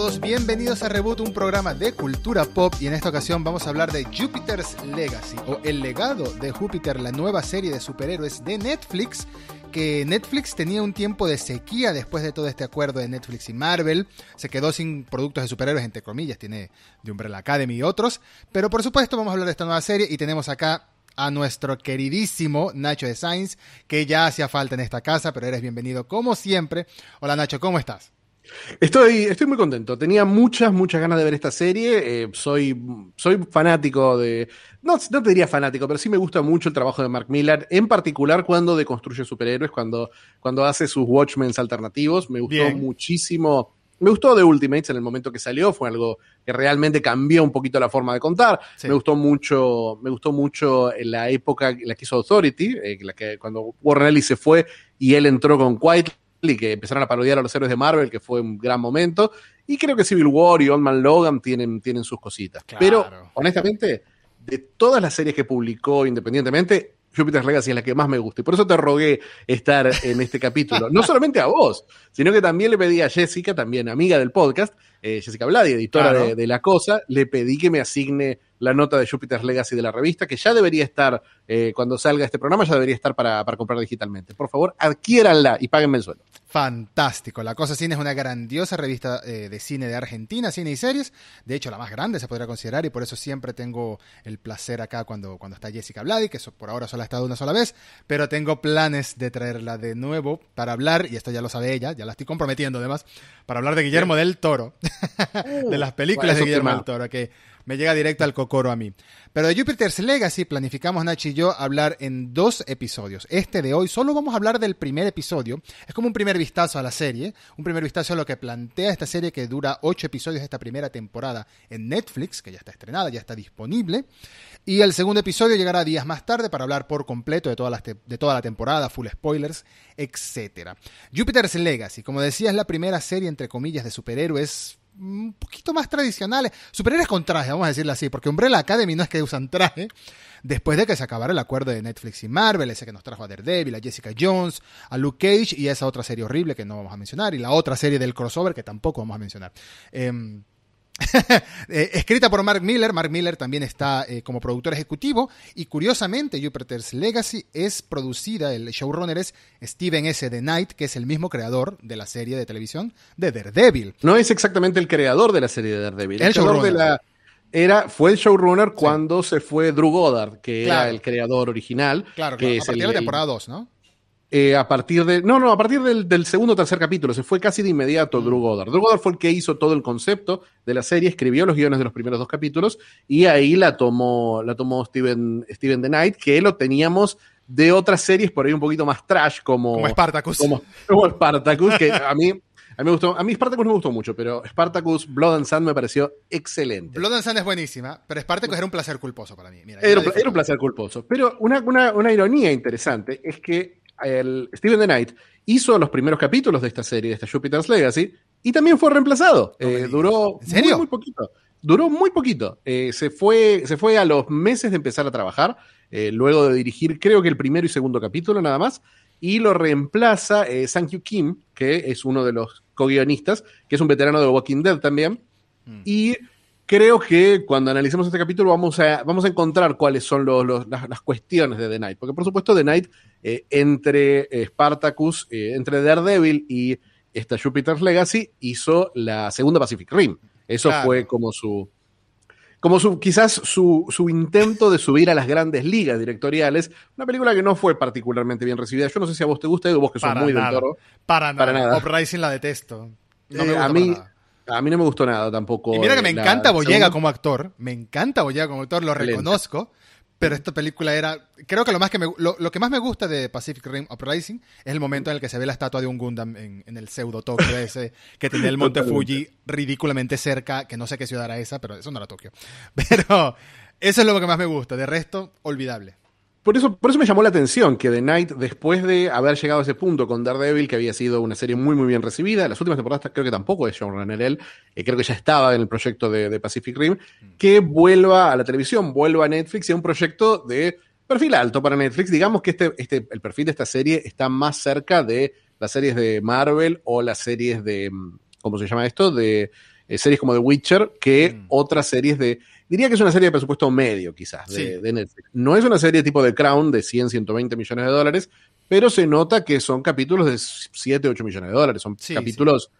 todos, bienvenidos a Reboot, un programa de cultura pop y en esta ocasión vamos a hablar de Jupiter's Legacy o El legado de Júpiter, la nueva serie de superhéroes de Netflix que Netflix tenía un tiempo de sequía después de todo este acuerdo de Netflix y Marvel, se quedó sin productos de superhéroes entre comillas, tiene de Umbrella Academy y otros, pero por supuesto vamos a hablar de esta nueva serie y tenemos acá a nuestro queridísimo Nacho de Sainz, que ya hacía falta en esta casa, pero eres bienvenido como siempre. Hola Nacho, ¿cómo estás? Estoy, estoy muy contento. Tenía muchas, muchas ganas de ver esta serie. Eh, soy, soy fanático de. No, no te diría fanático, pero sí me gusta mucho el trabajo de Mark Millar, en particular cuando deconstruye superhéroes, cuando, cuando hace sus Watchmen alternativos. Me gustó muchísimo. Me gustó The Ultimates en el momento que salió, fue algo que realmente cambió un poquito la forma de contar. Me gustó mucho, me gustó mucho en la época en la que hizo Authority, eh, la que cuando Warren Ellis se fue y él entró con Quiet y que empezaron a parodiar a los héroes de Marvel, que fue un gran momento. Y creo que Civil War y Old Man Logan tienen, tienen sus cositas. Pero, honestamente, de todas las series que publicó independientemente, Jupiter's Legacy es la que más me gusta. Y por eso te rogué estar en este capítulo. No solamente a vos, sino que también le pedí a Jessica, también amiga del podcast, eh, Jessica Vladi, editora de, de, La Cosa, le pedí que me asigne la nota de Jupiter's Legacy de la revista, que ya debería estar, eh, cuando salga este programa, ya debería estar para, comprar digitalmente. Por favor, adquiéranla y páguenme el suelo. Fantástico. La Cosa Cine es una grandiosa revista eh, de cine de Argentina, cine y series. De hecho, la más grande se podría considerar y por eso siempre tengo el placer acá cuando, cuando está Jessica Vladi, que por ahora solo ha estado una sola vez, pero tengo planes de traerla de nuevo para hablar, y esto ya lo sabe ella, ya la estoy comprometiendo además, para hablar de Guillermo del Toro, de las películas de Guillermo del Toro, que me llega directo al cocoro a mí. Pero de Jupiter's Legacy planificamos Nachi y yo hablar en dos episodios. Este de hoy solo vamos a hablar del primer episodio. Es como un primer vistazo a la serie, un primer vistazo a lo que plantea esta serie que dura ocho episodios esta primera temporada en Netflix, que ya está estrenada, ya está disponible. Y el segundo episodio llegará días más tarde para hablar por completo de de toda la temporada, full spoilers, etc. Jupiter's Legacy, como decía, es la primera serie entre comillas de superhéroes un poquito más tradicionales, superhéroes con traje, vamos a decirlo así, porque Umbrella Academy no es que usan traje, después de que se acabara el acuerdo de Netflix y Marvel, ese que nos trajo a Daredevil, a Jessica Jones, a Luke Cage y esa otra serie horrible que no vamos a mencionar, y la otra serie del crossover que tampoco vamos a mencionar. Em, Eh, escrita por Mark Miller. Mark Miller también está eh, como productor ejecutivo. Y curiosamente, Jupiter's Legacy es producida, el showrunner es Steven S. The Knight, que es el mismo creador de la serie de televisión de Daredevil. No es exactamente el creador de la serie de Daredevil. El, de la, era, fue el showrunner cuando se fue Drew Goddard, que era el creador original. Claro, que es a partir de la temporada 2, ¿no? Eh, a partir de. No, no, a partir del, segundo o tercer capítulo. Se fue casi de inmediato mm. Drew Goddard. Drew Goddard fue el que hizo todo el concepto de la serie, escribió los guiones de los primeros dos capítulos y ahí la tomó, la tomó Steven, Steven The Knight, que lo teníamos de otras series por ahí un poquito más trash, como. Como Spartacus. Como, como Spartacus, que a mí. A mí, me gustó, a mí Spartacus no me gustó mucho, pero Spartacus Blood and Sand me pareció excelente. Blood and Sand es buenísima, pero Spartacus era un placer culposo para mí. era, un placer culposo. Pero una, una, una ironía interesante es que el Steven The Knight hizo los primeros capítulos de esta serie, de esta Jupiter's Legacy, y también fue reemplazado. Eh, duró Muy, poquito. Duró muy poquito. Eh, se, fue, se fue a los meses de empezar a trabajar, eh, luego de dirigir creo que el primero y segundo capítulo nada más, y lo reemplaza Sang Yu Kim, que es uno de los co-guionistas, que es un veterano de Walking Dead también. Mm. Y creo que cuando analicemos este capítulo vamos a, vamos a encontrar cuáles son las, cuestiones de The Knight. Porque por supuesto The Knight, eh, entre eh, Spartacus, eh, entre Daredevil y esta Jupiter's Legacy, hizo la segunda Pacific Rim. Eso fue como su... Como su, quizás su, su, intento de subir a las grandes ligas directoriales, una película que no fue particularmente bien recibida. Yo no sé si a vos te gusta, vos que sos muy del toro. Para, para nada. Uprising la detesto. a mí, a mí no me gustó nada tampoco. Y mira que me encanta Boyega como actor, me encanta Boyega como actor, lo reconozco, pero esta película era, creo que lo más que me, lo, que más me gusta de Pacific Rim Uprising es el momento en el que se ve la estatua de un Gundam en, el pseudo Tokio ese que tenía el Monte Fuji ridículamente cerca, que no sé qué ciudad era esa, pero eso no era Tokio. Pero eso es lo que más me gusta, de resto, olvidable. Por eso, por eso me llamó la atención que The Knight, después de haber llegado a ese punto con Daredevil, que había sido una serie muy, muy bien recibida, las últimas temporadas creo que tampoco es showrunner él, eh, creo que ya estaba en el proyecto de, Pacific Rim, que vuelva a la televisión, vuelva a Netflix y a un proyecto de perfil alto para Netflix. Digamos que este, este, el perfil de esta serie está más cerca de las series de Marvel o las series de, ¿cómo se llama esto? De eh, series como The Witcher que Mm. otras series de... Diría que es una serie de presupuesto medio, quizás, de, Sí. de Netflix. No es una serie tipo de Crown de 100, 120 millones de dólares, pero se nota que son capítulos de 7, 8 millones de dólares. Son Sí, capítulos...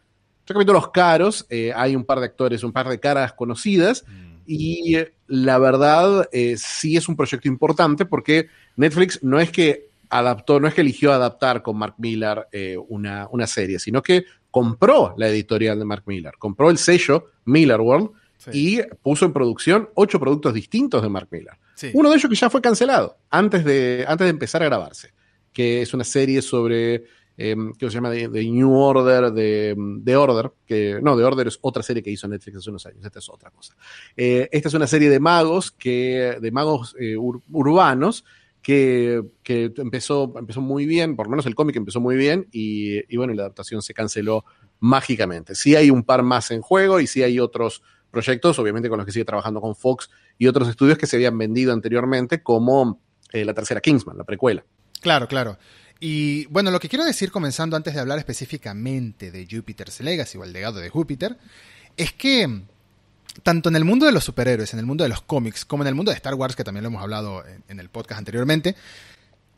Son capítulos caros, eh, hay un par de actores, un par de caras conocidas, Mm. y eh, la verdad, eh, sí es un proyecto importante porque Netflix no es que adaptó, no es que eligió adaptar con Mark Millar eh, una, una serie, sino que compró la editorial de Mark Millar, compró el sello Miller World Sí. y puso en producción ocho productos distintos de Mark Millar. Sí. Uno de ellos que ya fue cancelado antes de, antes de empezar a grabarse, que es una serie sobre, eh, que se llama The, The New Order, de, de Order, que no, The Order es otra serie que hizo Netflix hace unos años, esta es otra cosa. Eh, esta es una serie de magos, que, de magos eh, ur- urbanos, que, que empezó, empezó muy bien, por lo menos el cómic empezó muy bien, y, y bueno, la adaptación se canceló mágicamente. Sí hay un par más en juego y sí hay otros proyectos, obviamente con los que sigue trabajando con Fox y otros estudios que se habían vendido anteriormente, como eh, la tercera Kingsman, la precuela. Claro, claro. Y bueno, lo que quiero decir, comenzando antes de hablar específicamente de Jupiter's Legacy o el legado de Júpiter, es que tanto en el mundo de los superhéroes, en el mundo de los cómics, como en el mundo de Star Wars, que también lo hemos hablado en, en el podcast anteriormente,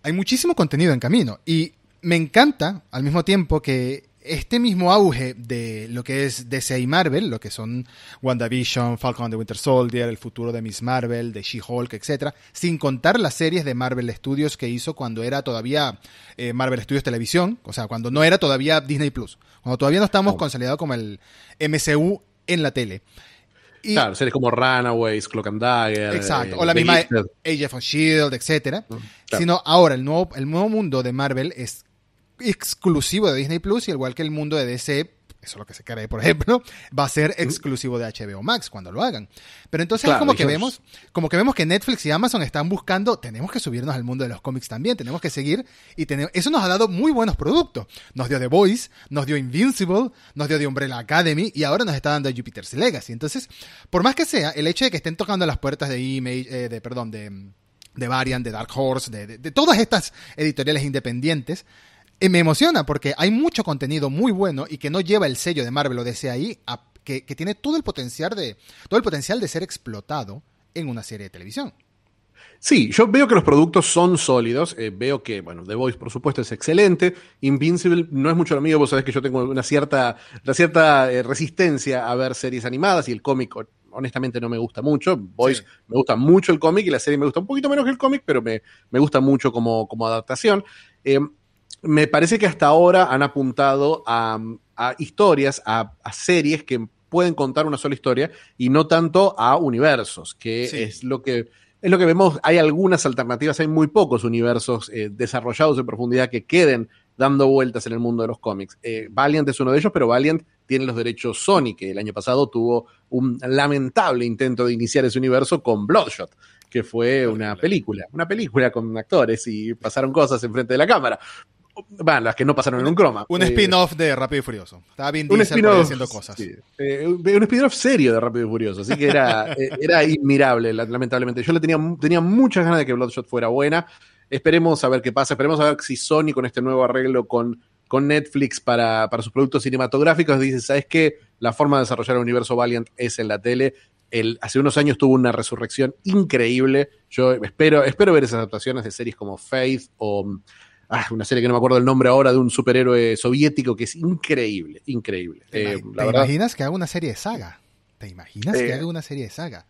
hay muchísimo contenido en camino. Y me encanta, al mismo tiempo, que este mismo auge de lo que es DC y Marvel, lo que son WandaVision, Falcon and the Winter Soldier, el futuro de Miss Marvel, de She-Hulk, etcétera, sin contar las series de Marvel Studios que hizo cuando era todavía eh, Marvel Studios Televisión, o sea, cuando no era todavía Disney Plus, cuando todavía no estábamos Oh. consolidados como el MCU en la tele. Y- Claro, series como Runaways, Cloak and Dagger. Exacto, eh, o la misma Gifted. Age of Shield, etcétera. claro. Sino ahora el nuevo, el nuevo mundo de Marvel es exclusivo de Disney Plus, y igual que el mundo de DC, eso es lo que se cree, por ejemplo, va a ser exclusivo de HBO Max cuando lo hagan. Pero entonces Claro, es como que ellos- vemos, como que vemos que Netflix y Amazon están buscando, tenemos que subirnos al mundo de los cómics también, tenemos que seguir y tenemos, eso nos ha dado muy buenos productos. Nos dio The Voice, nos dio Invincible, nos dio The Umbrella Academy y ahora nos está dando Jupiter's Legacy. Entonces, por más que sea, el hecho de que estén tocando las puertas de Image, eh, de perdón, de de Variant, de Dark Horse, de, de- de todas estas editoriales independientes, me emociona porque hay mucho contenido muy bueno y que no lleva el sello de Marvel o DC ahí, a- que, que tiene todo el potencial de todo el potencial de ser explotado en una serie de televisión. Sí, yo veo que los productos son sólidos. eh, veo que, bueno, The Voice, por supuesto, es excelente. Invincible no es mucho lo mío. Vos sabés que yo tengo una cierta, una cierta eh, resistencia a ver series animadas y el cómic, ho- honestamente, no me gusta mucho. Voice Sí. me gusta mucho el cómic y la serie me gusta un poquito menos que el cómic, pero me, me gusta mucho como, como adaptación. Eh, me parece que hasta ahora han apuntado a, a historias, a, a series que pueden contar una sola historia y no tanto a universos, que Sí. es lo que es lo que vemos. Hay algunas alternativas, hay muy pocos universos eh, desarrollados en profundidad que queden dando vueltas en el mundo de los cómics. Eh, Valiant es uno de ellos, pero Valiant tiene los derechos Sony, que el año pasado tuvo un lamentable intento de iniciar ese universo con Bloodshot, que fue una película, una película con actores y pasaron cosas enfrente de la cámara. Bueno, las que no pasaron en un croma. Un Eh, spin-off de Rápido y Furioso. Estaba bien un haciendo cosas. sí. Eh, un spin-off serio de Rápido y Furioso, así que era, eh, era inmirable, la- lamentablemente. Yo le tenía, tenía muchas ganas de que Bloodshot fuera buena. Esperemos a ver qué pasa, esperemos a ver si Sony con este nuevo arreglo con, con Netflix para, para sus productos cinematográficos dice, ¿sabes qué? La forma de desarrollar el universo Valiant es en la tele. El, hace unos años tuvo una resurrección increíble. Yo espero, espero ver esas adaptaciones de series como Faith o ah, una serie que no me acuerdo el nombre ahora de un superhéroe soviético que es increíble, increíble. ¿Te, Eh, la verdad, imaginas que haga una serie de saga? ¿Te imaginas que Eh, haga una serie de saga?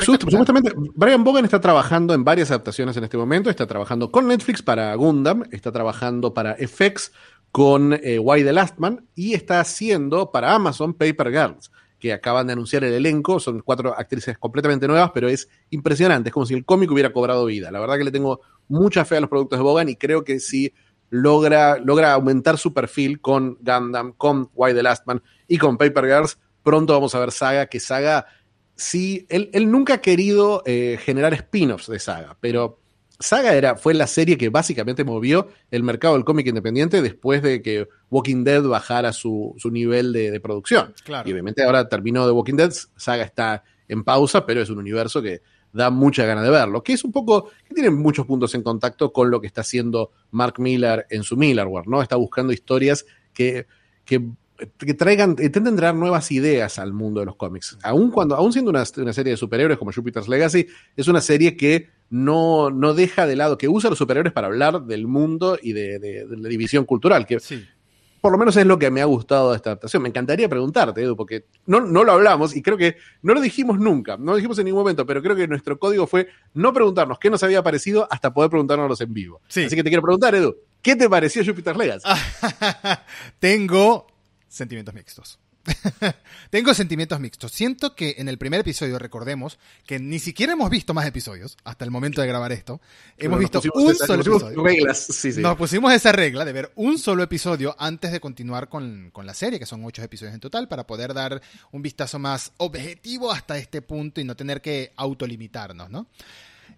Supuestamente, Brian Bogan está trabajando en varias adaptaciones en este momento. Está trabajando con Netflix para Gundam, está trabajando para FX con eh, Why the Last Man y está haciendo para Amazon Paper Girls, que acaban de anunciar el elenco. Son cuatro actrices completamente nuevas, pero es impresionante. Es como si el cómic hubiera cobrado vida. La verdad que le tengo mucha fe a los productos de Bogan y creo que sí logra, logra aumentar su perfil con Gundam, con Why the Last Man y con Paper Girls. Pronto vamos a ver Saga, que Saga sí, él, él nunca ha querido eh, generar spin-offs de Saga, pero Saga era, fue la serie que básicamente movió el mercado del cómic independiente después de que Walking Dead bajara su, su nivel de, de producción. Claro. Y obviamente ahora terminó The Walking Dead, Saga está en pausa, pero es un universo que da mucha gana de verlo, que es un poco, que tiene muchos puntos en contacto con lo que está haciendo Mark Millar en su Millarware, ¿no? Está buscando historias que, que que traigan, intenten traer nuevas ideas al mundo de los cómics. Aún cuando, aún siendo una, una, serie de superhéroes como Jupiter's Legacy, es una serie que no, no deja de lado, que usa a los superhéroes para hablar del mundo y de, de, de la división cultural. Que Sí. por lo menos es lo que me ha gustado de esta adaptación. Me encantaría preguntarte, Edu, porque no, no lo hablamos y creo que no lo dijimos nunca, no lo dijimos en ningún momento, pero creo que nuestro código fue no preguntarnos qué nos había parecido hasta poder preguntárnoslos en vivo. Sí. Así que te quiero preguntar, Edu, ¿qué te pareció Jupiter's Legacy? Tengo sentimientos mixtos. Tengo sentimientos mixtos. Siento que en el primer episodio, recordemos que ni siquiera hemos visto más episodios hasta el momento de grabar esto. Hemos visto un esa- solo episodio. reglas, sí, sí. Nos pusimos esa regla de ver un solo episodio antes de continuar con, con la serie, que son ocho episodios en total, para poder dar un vistazo más objetivo hasta este punto y no tener que autolimitarnos, ¿no?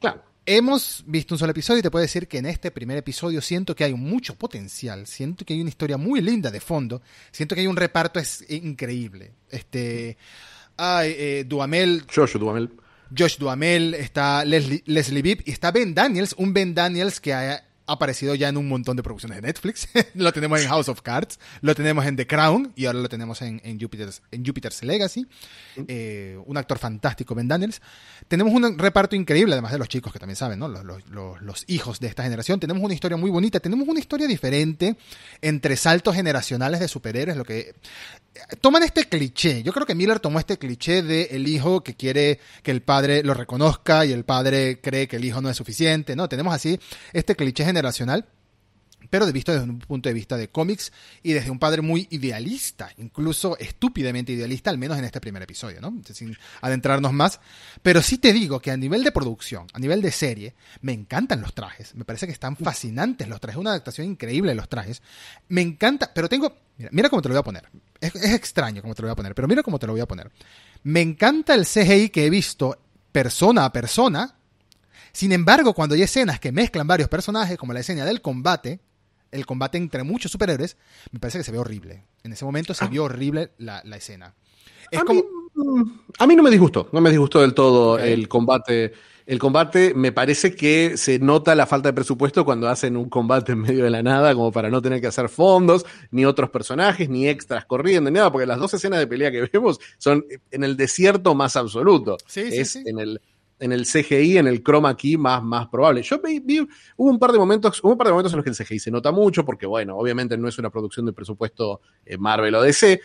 Claro. Hemos visto un solo episodio y te puedo decir que en este primer episodio siento que hay mucho potencial, siento que hay una historia muy linda de fondo, siento que hay un reparto es increíble. Este, hay eh, Duhamel, Joshua Duhamel. Josh Duhamel, está Leslie, Leslie Bibb y está Ben Daniels, un Ben Daniels que ha aparecido ya en un montón de producciones de Netflix. lo tenemos en House of Cards, lo tenemos en The Crown y ahora lo tenemos en, en, Jupiter's, en Jupiter's Legacy. Eh, un actor fantástico, Ben Daniels. Tenemos un reparto increíble, además de los chicos que también saben, ¿no? los, los, los, los hijos de esta generación. Tenemos una historia muy bonita, tenemos una historia diferente entre saltos generacionales de superhéroes, lo que toman este cliché. Yo creo que Miller tomó este cliché de el hijo que quiere que el padre lo reconozca y el padre cree que el hijo no es suficiente, ¿no? Tenemos así este cliché generacional, pero de visto desde un punto de vista de cómics y desde un padre muy idealista, incluso estúpidamente idealista, al menos en este primer episodio, ¿no? Sin adentrarnos más. Pero sí te digo que a nivel de producción, a nivel de serie, me encantan los trajes. Me parece que están fascinantes los trajes. Una adaptación increíble de los trajes. Me encanta, pero tengo. Mira, mira cómo te lo voy a poner. Es, es extraño cómo te lo voy a poner, pero mira cómo te lo voy a poner. Me encanta el CGI que he visto persona a persona. Sin embargo, cuando hay escenas que mezclan varios personajes, como la escena del combate, el combate entre muchos superhéroes, me parece que se ve horrible. En ese momento se vio horrible la, la escena. Es a, como... mí, mm, a mí no me disgustó, no me disgustó del todo el combate. El combate me parece que se nota la falta de presupuesto cuando hacen un combate en medio de la nada, como para no tener que hacer fondos, ni otros personajes, ni extras corriendo, ni nada, porque las dos escenas de pelea que vemos son en el desierto más absoluto. Sí, sí, sí. en el en el CGI, en el chroma key más, más probable. Yo vi, vi- hubo un par de momentos, hubo un par de momentos en los que el CGI se nota mucho, porque bueno, obviamente no es una producción de presupuesto eh, Marvel o DC,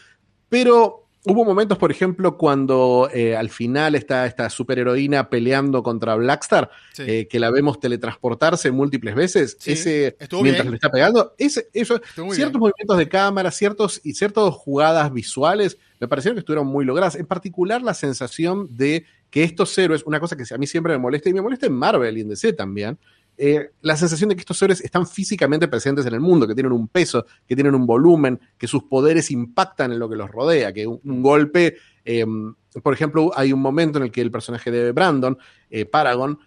pero hubo momentos, por ejemplo, cuando eh, al final está esta superheroína peleando contra Blackstar, Sí. eh, que la vemos teletransportarse múltiples veces, Sí, ese estuvo mientras bien. le está pegando, ese, eso, ciertos bien. movimientos de cámara, ciertos y ciertas jugadas visuales, me parecieron que estuvieron muy logradas. En particular, la sensación de que estos héroes, una cosa que a mí siempre me molesta, y me molesta en Marvel y en DC también, eh, la sensación de que estos héroes están físicamente presentes en el mundo, que tienen un peso, que tienen un volumen, que sus poderes impactan en lo que los rodea, que un, golpe, eh, por ejemplo, hay un momento en el que el personaje de Brandon, eh, Paragon,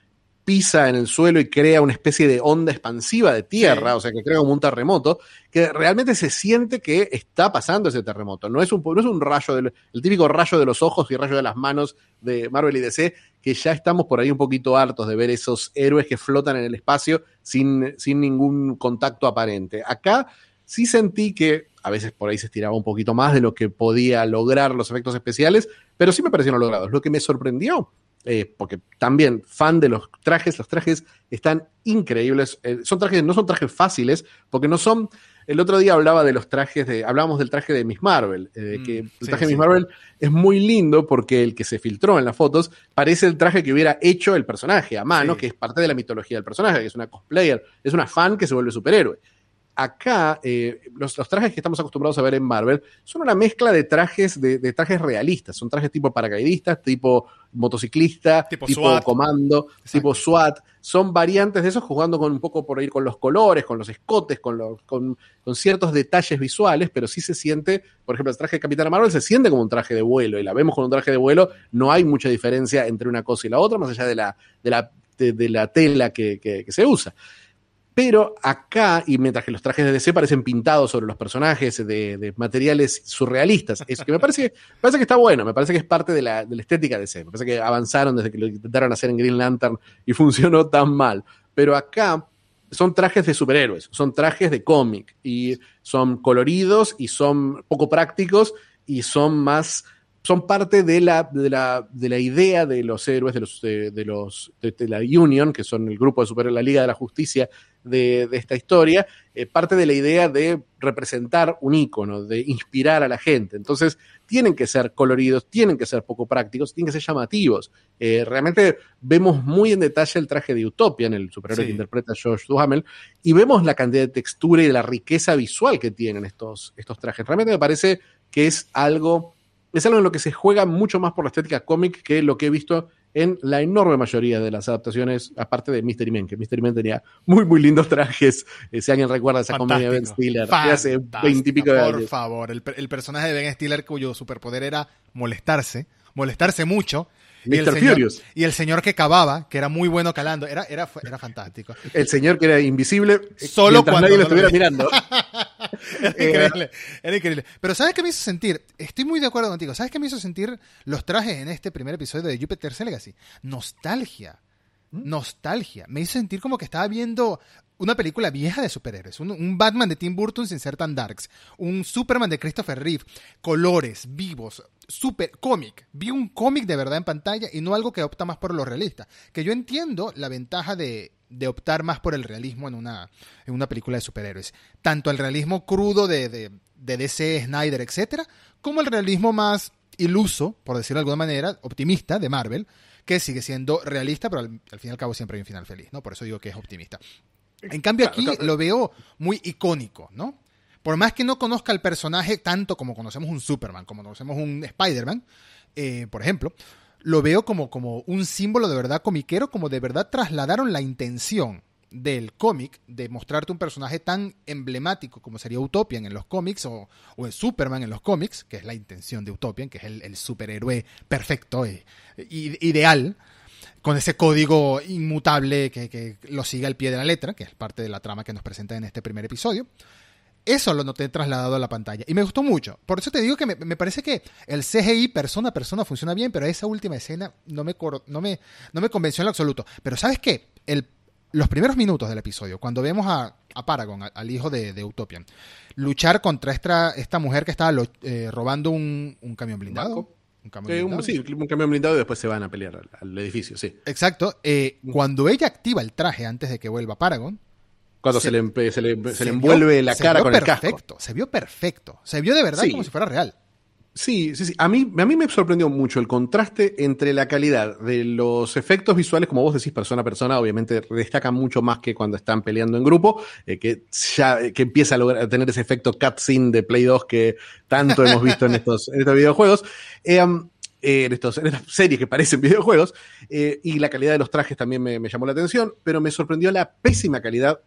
pisa en el suelo y crea una especie de onda expansiva de tierra, Sí. o sea, que crea como un terremoto, que realmente se siente que está pasando ese terremoto. No es un, no es un rayo, del, el típico rayo de los ojos y rayo de las manos de Marvel y DC, que ya estamos por ahí un poquito hartos de ver esos héroes que flotan en el espacio sin, sin ningún contacto aparente. Acá sí sentí que a veces por ahí se estiraba un poquito más de lo que podía lograr los efectos especiales, pero sí me parecieron logrados. Lo que me sorprendió eh, porque también fan de los trajes, los trajes están increíbles. Eh, son trajes, no son trajes fáciles, porque no son. El otro día hablaba de los trajes de. Hablábamos del traje de Miss Marvel. eh, Mm, que el sí, traje de sí. Miss Marvel es muy lindo porque el que se filtró en las fotos parece el traje que hubiera hecho el personaje a mano, Sí. que es parte de la mitología del personaje, que es una cosplayer, es una fan que se vuelve superhéroe acá eh, los, los, trajes que estamos acostumbrados a ver en Marvel son una mezcla de trajes de, de trajes realistas, son trajes tipo paracaidistas, tipo motociclista, Tipo tipo, SWAT. comando, Exacto. tipo SWAT, son variantes de esos jugando con un poco por ir con los colores, con los escotes, con, los, con, con ciertos detalles visuales, pero sí se siente, por ejemplo, el traje de Capitana Marvel se siente como un traje de vuelo y la vemos con un traje de vuelo, no hay mucha diferencia entre una cosa y la otra, más allá de la, de la, de, de la tela que, que, que se usa. Pero acá, y mientras que los trajes de DC parecen pintados sobre los personajes de, materiales surrealistas, eso que me parece, me parece que está bueno, me parece que es parte de la, de estética de DC. Me parece que avanzaron desde que lo intentaron hacer en Green Lantern y funcionó tan mal. Pero acá son trajes de superhéroes, son trajes de cómic y son coloridos y son poco prácticos y son más son parte de la, de la, de la idea de los héroes, de los, de, los de, la Union, que son el grupo de superhéroes, la Liga de la Justicia de, de esta historia, eh, parte de la idea de representar un ícono, de inspirar a la gente. Entonces, tienen que ser coloridos, tienen que ser poco prácticos, tienen que ser llamativos. Eh, realmente vemos muy en detalle el traje de Utopia, en el superhéroe sí. que interpreta Josh Duhamel, y vemos la cantidad de textura y de la riqueza visual que tienen estos, estos trajes. Realmente me parece que es algo es algo en lo que se juega mucho más por la estética cómic que lo que he visto en la enorme mayoría de las adaptaciones, aparte de Mystery Men, que Mystery Men tenía muy, muy lindos trajes. Eh, si alguien recuerda esa Fantástico. comedia de Ben Stiller, de hace veintipico de años. Por favor, el, el, personaje de Ben Stiller, cuyo superpoder era molestarse, molestarse mucho. Mr. Y el, Furious. señor, y el señor que cavaba, que era muy bueno calando, era, era, era fantástico. El señor que era invisible solo cuando nadie lo estuviera mirando. era increíble, era increíble. Pero ¿sabes qué me hizo sentir? Estoy muy de acuerdo contigo. ¿Sabes qué me hizo sentir los trajes en este primer episodio de Jupiter's Legacy? Nostalgia. Nostalgia. Me hizo sentir como que estaba viendo una película vieja de superhéroes. Un, Batman de Tim Burton sin ser tan darks. Un Superman de Christopher Reeve. Colores, vivos. Super cómic. Vi un cómic de verdad en pantalla y no algo que opta más por lo realista. Que yo entiendo la ventaja de, de optar más por el realismo en una, en una película de superhéroes. Tanto el realismo crudo de, de, de DC, Snyder, etc. Como el realismo más iluso, por decirlo de alguna manera, optimista de Marvel, que sigue siendo realista, pero al, al fin y al cabo siempre hay un final feliz, ¿no? Por eso digo que es optimista. En cambio aquí claro, claro. lo veo muy icónico, ¿no? Por más que no conozca el personaje tanto como conocemos un Superman, como conocemos un Spider-Man, eh, por ejemplo, lo veo como, como un símbolo de verdad comiquero, como de verdad trasladaron la intención del cómic de mostrarte un personaje tan emblemático como sería Utopian en los cómics o, o en Superman en los cómics, que es la intención de Utopian, que es el, el superhéroe perfecto e ideal, con ese código inmutable que, lo sigue al pie de la letra, que es parte de la trama que nos presenta en este primer episodio. Eso lo noté trasladado a la pantalla y me gustó mucho. Por eso te digo que me, parece que el CGI persona a persona funciona bien, pero esa última escena no me, no me, no me convenció en lo absoluto. Pero ¿sabes qué? El, los primeros minutos del episodio, cuando vemos a, a Paragon, al hijo de, de, Utopian, luchar contra esta, esta mujer que estaba eh, robando un, camión blindado. Un camión eh, blindado. sí, un camión blindado y después se van a pelear al, al edificio, sí. Exacto. Eh, cuando ella activa el traje antes de que vuelva Paragon, cuando se, se, le, se, le, se, se, le, envuelve vio, la cara con perfecto, el casco. Se vio perfecto. Se vio de verdad sí. como si fuera real. Sí, sí, sí. A mí, a mí me sorprendió mucho el contraste entre la calidad de los efectos visuales, como vos decís, persona a persona, obviamente destaca mucho más que cuando están peleando en grupo, eh, que ya que empieza a, lograr, a tener ese efecto cutscene de Play 2 que tanto hemos visto en estos, en estos videojuegos. Eh, um, en, estos, en, estas series que parecen videojuegos, eh, y la calidad de los trajes también me, me, llamó la atención, pero me sorprendió la pésima calidad,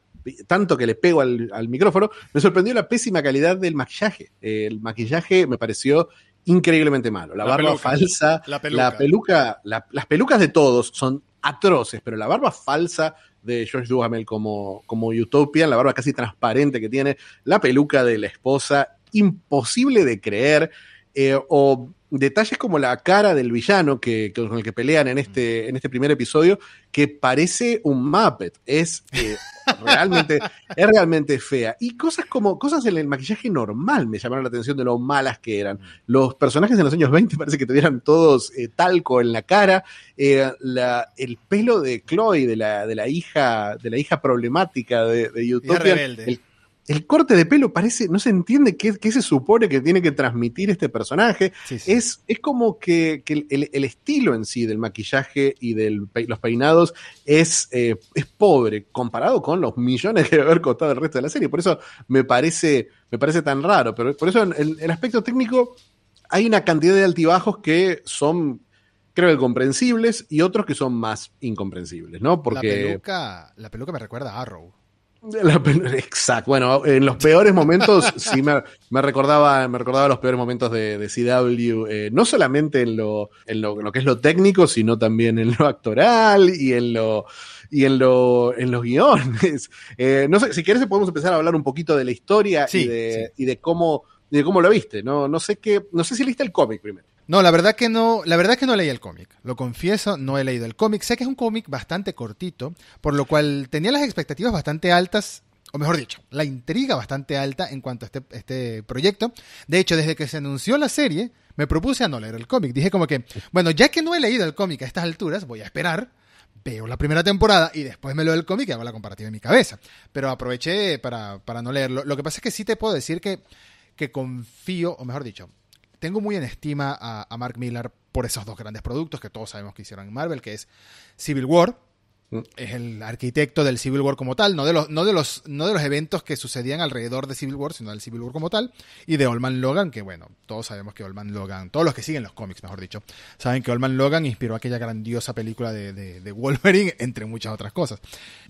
tanto que le pego al, al micrófono, me sorprendió la pésima calidad del maquillaje. Eh, el maquillaje me pareció increíblemente malo. La, la barba peluca, falsa, la peluca, la peluca la, las pelucas de todos son atroces, pero la barba falsa de George Duhamel como, como Utopia, la barba casi transparente que tiene, la peluca de la esposa, imposible de creer, eh, o detalles como la cara del villano que, que, con el que pelean en este, en este primer episodio, que parece un Muppet. Es eh, realmente, es realmente fea. Y cosas como, cosas en el maquillaje normal me llamaron la atención de lo malas que eran. Los personajes de los años 20 parece que tuvieran todos eh, talco en la cara. Eh, la, el pelo de Chloe, de la, de la hija, de la hija problemática de, de Utopia. El, el corte de pelo parece, no se entiende qué, qué, se supone que tiene que transmitir este personaje. Sí, sí. Es, es como que, que el, el, estilo en sí del maquillaje y de los peinados es, eh, es pobre comparado con los millones que debe haber costado el resto de la serie. Por eso me parece, me parece tan raro. Pero por eso en el, el aspecto técnico hay una cantidad de altibajos que son creo que comprensibles y otros que son más incomprensibles, ¿no? Porque la peluca, la peluca me recuerda a Arrow. La, exacto. Bueno, en los peores momentos sí me, me, recordaba, me recordaba los peores momentos de, de CW, eh, no solamente en lo, en lo, en, lo, que es lo técnico, sino también en lo actoral y en lo y en lo, en los guiones. Eh, no sé, si quieres podemos empezar a hablar un poquito de la historia sí, y, de, sí. y de cómo, de cómo lo viste. No, no sé qué, no sé si leíste el cómic primero. No, la verdad que no, la verdad que no leí el cómic. Lo confieso, no he leído el cómic. Sé que es un cómic bastante cortito, por lo cual tenía las expectativas bastante altas, o mejor dicho, la intriga bastante alta en cuanto a este, este proyecto. De hecho, desde que se anunció la serie, me propuse a no leer el cómic. Dije como que, bueno, ya que no he leído el cómic a estas alturas, voy a esperar veo la primera temporada y después me leo el cómic y hago la comparativa en mi cabeza. Pero aproveché para, para, no leerlo. Lo que pasa es que sí te puedo decir que, que confío, o mejor dicho, tengo muy en estima a, Mark Millar por esos dos grandes productos que todos sabemos que hicieron en Marvel, que es Civil War, es el arquitecto del Civil War como tal, no de, los, no, de los, no de los eventos que sucedían alrededor de Civil War, sino del Civil War como tal, y de Olman Logan, que bueno, todos sabemos que Olman Logan, todos los que siguen los cómics, mejor dicho, saben que Olman Logan inspiró aquella grandiosa película de, de, Wolverine, entre muchas otras cosas.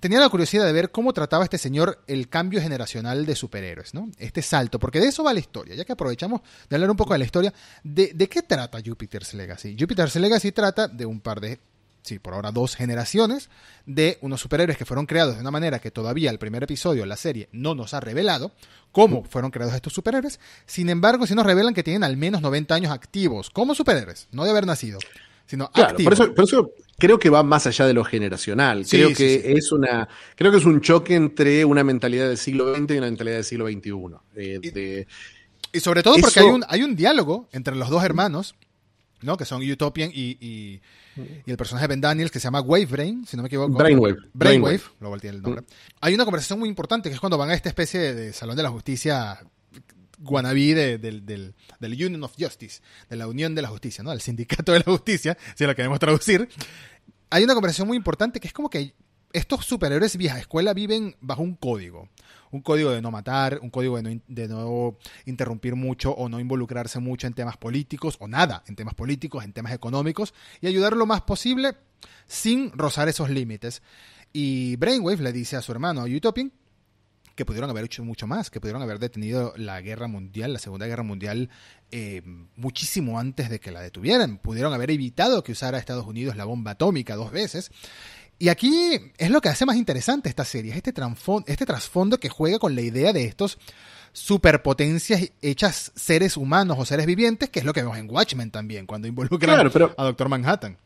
Tenía la curiosidad de ver cómo trataba este señor el cambio generacional de superhéroes, ¿no? Este salto, porque de eso va la historia, ya que aprovechamos de hablar un poco de la historia, ¿de, de qué trata Jupiter's Legacy? Jupiter's Legacy trata de un par de sí, por ahora dos generaciones de unos superhéroes que fueron creados de una manera que todavía el primer episodio de la serie no nos ha revelado cómo fueron creados estos superhéroes. Sin embargo, sí nos revelan que tienen al menos 90 años activos como superhéroes, no de haber nacido, sino claro, Por eso, por eso creo que va más allá de lo generacional. creo que es una, creo que es un choque entre una mentalidad del siglo XX y una mentalidad del siglo XXI. Eh, y, sobre todo porque hay un, hay un diálogo entre los dos hermanos, ¿no? Que son Utopian y y el personaje de Ben Daniels que se llama Wavebrain, si no me equivoco. Brainwave. Brainwave, luego el nombre. Hay una conversación muy importante que es cuando van a esta especie de, Salón de la Justicia guanabí del, Union of Justice, de la Unión de la Justicia, ¿no? Del Sindicato de la Justicia, si lo queremos traducir. Hay una conversación muy importante que es como que estos superhéroes vieja escuela viven bajo un código un código de no matar, un código de no, interrumpir mucho o no involucrarse mucho en temas políticos o nada en temas políticos, en temas económicos y ayudar lo más posible sin rozar esos límites. Y Brainwave le dice a su hermano Utopian que pudieron haber hecho mucho más, que pudieron haber detenido la guerra mundial, la Segunda Guerra Mundial, eh, muchísimo antes de que la detuvieran. Pudieron haber evitado que usara Estados Unidos la bomba atómica dos veces. Y aquí es lo que hace más interesante esta serie, este, este trasfondo que juega con la idea de estos superpotencias hechas seres humanos o seres vivientes, que es lo que vemos en Watchmen también, cuando involucran a Doctor Manhattan.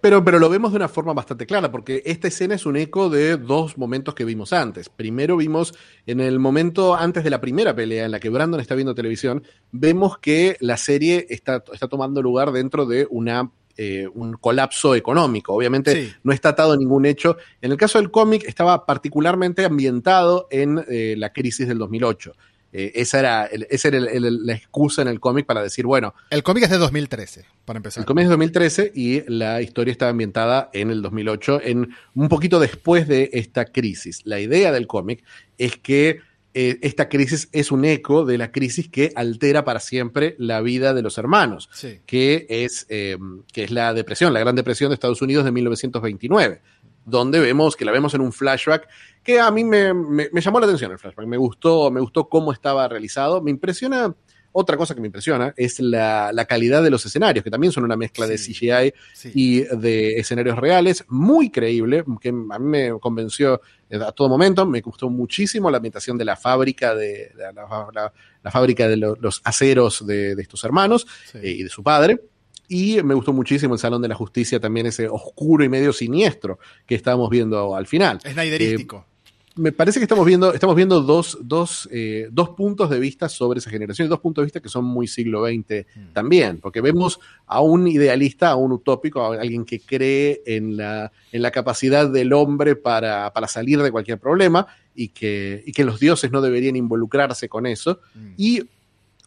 Pero, pero lo vemos de una forma bastante clara, porque esta escena es un eco de dos momentos que vimos antes. Primero vimos en el momento antes de la primera pelea en la que Brandon está viendo televisión, vemos que la serie está, está tomando lugar dentro de una eh, un colapso económico. Obviamente no está atado a ningún hecho. En el caso del cómic estaba particularmente ambientado en eh, la crisis del 2008. Eh, esa era, esa era la excusa en el cómic para decir, bueno... El cómic es de 2013, para empezar. El cómic es de 2013 y la historia estaba ambientada en el 2008, en, un poquito después de esta crisis. La idea del cómic es que eh, esta crisis es un eco de la crisis que altera para siempre la vida de los hermanos, que, es, eh, que es la depresión, la Gran Depresión de Estados Unidos de 1929, donde vemos que la vemos en un flashback que a mí me, me, me llamó la atención el flashback, me gustó, me gustó cómo estaba realizado, me impresiona otra cosa que me impresiona es la, calidad de los escenarios, que también son una mezcla de CGI y de escenarios reales, muy creíble, que a mí me convenció a todo momento. Me gustó muchísimo la ambientación de la fábrica de, la, fábrica de los aceros de, estos hermanos eh, y de su padre. Y me gustó muchísimo el Salón de la Justicia, también ese oscuro y medio siniestro que estábamos viendo al final. Es naiderístico me parece que estamos viendo, estamos viendo dos, dos, eh, dos, puntos de vista sobre esa generación y dos puntos de vista que son muy siglo XX mm. también, porque vemos a un idealista, a un utópico, a alguien que cree en la, en la capacidad del hombre para, para salir de cualquier problema y que, y que los dioses no deberían involucrarse con eso, mm. y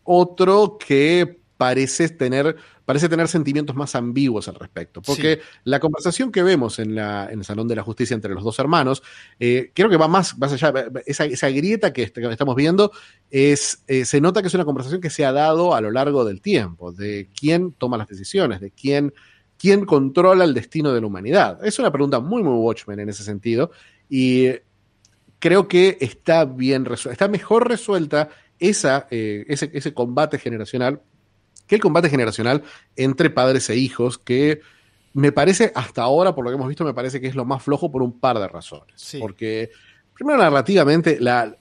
otro que parece tener parece tener sentimientos más ambiguos al respecto. Porque la conversación que vemos en, la, en, el Salón de la Justicia entre los dos hermanos, eh, creo que va más, más allá, esa, esa grieta que, estamos viendo, es, eh, se nota que es una conversación que se ha dado a lo largo del tiempo, de quién toma las decisiones, de quién, quién controla el destino de la humanidad. Es una pregunta muy, muy Watchmen en ese sentido, y creo que está bien está mejor resuelta esa, eh, ese, ese combate generacional que el combate generacional entre padres e hijos, que me parece, hasta ahora, por lo que hemos visto, me parece que es lo más flojo por un par de razones. Porque, primero, narrativamente, la,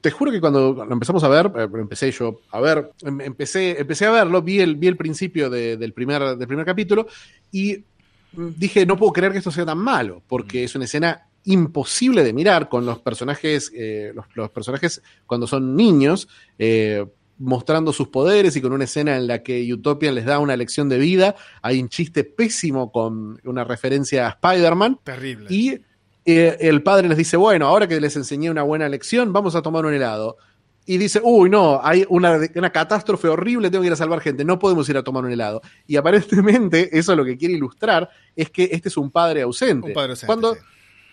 te juro que cuando lo empezamos a ver, eh, empecé yo a ver, em, empecé, empecé a verlo, vi el, vi el principio del, primer, del primer capítulo y mm, dije, no puedo creer que esto sea tan malo, porque es una escena imposible de mirar con los personajes, eh, los, personajes cuando son niños, eh, mostrando sus poderes y con una escena en la que Utopia les da una lección de vida. Hay un chiste pésimo con una referencia a Spider-Man. Terrible. Y eh, el padre les dice, bueno, ahora que les enseñé una buena lección, vamos a tomar un helado. Y dice, uy, no, hay una, una, catástrofe horrible, tengo que ir a salvar gente, no podemos ir a tomar un helado. Y aparentemente eso lo que quiere ilustrar es que este es un padre ausente. Un padre ausente. Cuando,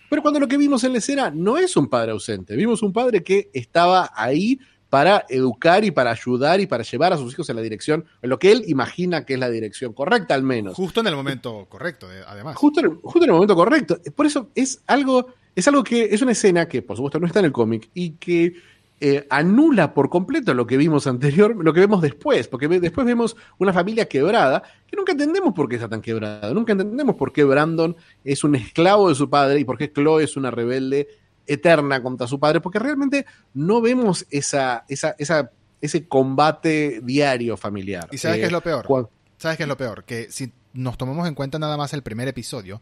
Pero cuando lo que vimos en la escena no es un padre ausente, vimos un padre que estaba ahí para educar y para ayudar y para llevar a sus hijos en la dirección, en lo que él imagina que es la dirección correcta al menos. Justo en el momento correcto, eh, además. Justo en, el, justo en el momento correcto. Por eso es algo, es algo que es una escena que por supuesto no está en el cómic y que eh, anula por completo lo que vimos anterior, lo que vemos después, porque después vemos una familia quebrada que nunca entendemos por qué está tan quebrada, nunca entendemos por qué Brandon es un esclavo de su padre y por qué Chloe es una rebelde eterna contra su padre, porque realmente no vemos esa, esa, esa ese combate diario familiar. ¿Y sabes qué es lo peor? ¿Sabes qué es lo peor? Que si nos tomamos en cuenta nada más el primer episodio,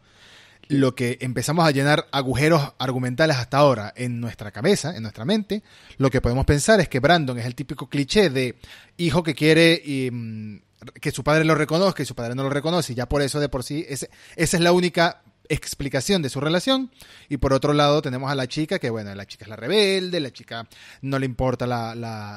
lo que empezamos a llenar agujeros argumentales hasta ahora en nuestra cabeza, en nuestra mente, lo que podemos pensar es que Brandon es el típico cliché de hijo que quiere y, mm, que su padre lo reconozca y su padre no lo reconoce, y ya por eso de por sí, esa es la única explicación de su relación. Y por otro lado tenemos a la chica, que bueno, la chica es la rebelde, la chica no le importa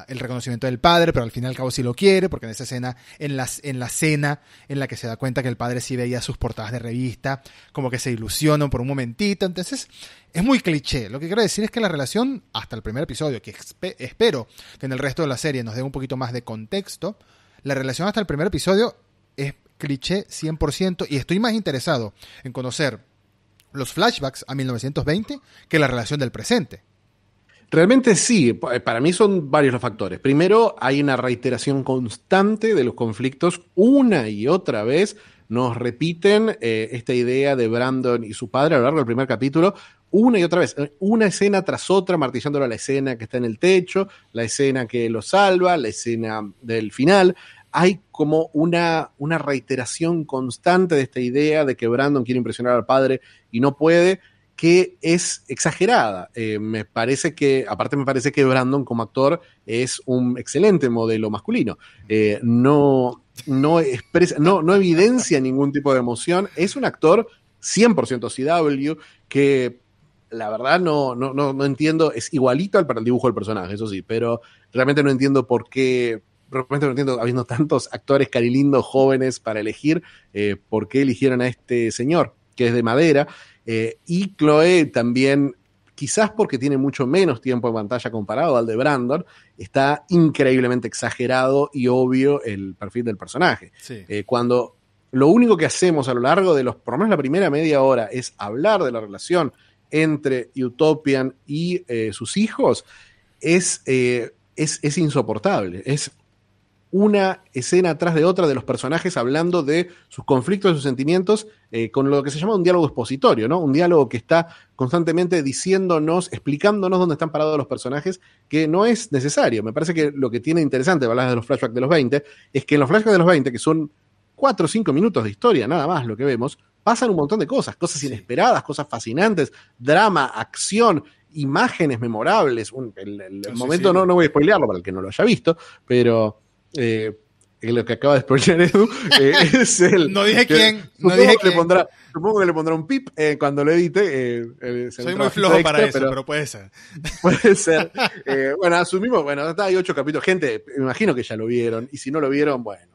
el reconocimiento del padre, pero al fin y al cabo sí lo quiere, porque en esa escena, en la, en la cena en la que se da cuenta que el padre sí veía sus portadas de revista, como que se ilusionan por un momentito. Entonces, es muy cliché. Lo que quiero decir es que la relación, hasta el primer episodio, que espero que en el resto de la serie nos dé un poquito más de contexto, la relación hasta el primer episodio cliché 100% y estoy más interesado en conocer los flashbacks a 1920 que la relación del presente. Realmente sí, para mí son varios los factores. Primero, hay una reiteración constante de los conflictos una y otra vez. Nos repiten eh, esta idea de Brandon y su padre a lo largo del primer capítulo, una y otra vez, una escena tras otra, martillándolo a la escena que está en el techo, la escena que lo salva, la escena del final hay como una, una reiteración constante de esta idea de que Brandon quiere impresionar al padre y no puede, que es exagerada. Eh, me parece que, aparte me parece que Brandon como actor es un excelente modelo masculino. Eh, no, no, expresa, no, no evidencia ningún tipo de emoción. Es un actor 100% CW que la verdad no, no, no, no entiendo, es igualito al, al dibujo del personaje, eso sí, pero realmente no entiendo por qué, realmente no entiendo, habiendo tantos actores carilindos jóvenes para elegir, eh, por qué eligieron a este señor, que es de madera. Eh, y Chloe también, quizás porque tiene mucho menos tiempo en pantalla comparado al de Brandon, está increíblemente exagerado y obvio el perfil del personaje. Eh, cuando lo único que hacemos a lo largo de los, por lo menos la primera media hora, es hablar de la relación entre Utopian y sus hijos, es, es, es, insoportable. Es una escena atrás de otra de los personajes hablando de sus conflictos, sus sentimientos, eh, con lo que se llama un diálogo expositorio, ¿no? Un diálogo que está constantemente diciéndonos, explicándonos dónde están parados los personajes, que no es necesario. Me parece que lo que tiene interesante, hablar de los flashbacks de los 20, es que en los flashbacks de los 20, que son 4 o 5 minutos de historia, nada más lo que vemos, pasan un montón de cosas, cosas inesperadas, cosas fascinantes, drama, acción, imágenes memorables. el, momento No, no voy a spoilearlo para el que no lo haya visto, pero eh, lo que acaba de spoiler Edu, eh, es el. No dije quién. No dije que Le pondrá, supongo que le pondrá un pip eh, cuando lo edite. Eh, Soy muy flojo para eso, pero, puede ser. Puede ser. bueno, asumimos, bueno, hay ocho capítulos. Gente, me imagino que ya lo vieron. Y si no lo vieron, bueno,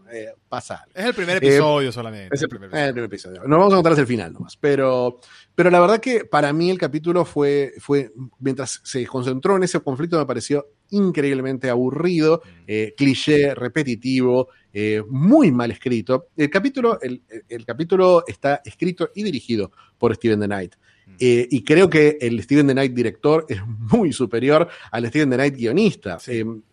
pasar. Es el primer episodio solamente. Es el, primer episodio. No vamos a contar hasta el final nomás. Pero, pero la verdad que para mí el capítulo fue, fue, mientras se concentró en ese conflicto, me pareció increíblemente aburrido, mm. eh, cliché, repetitivo, eh, muy mal escrito. El capítulo, el, capítulo está escrito y dirigido por Steven The Knight. Mm. y creo que el Steven The Knight director es muy superior al Steven The Knight guionista.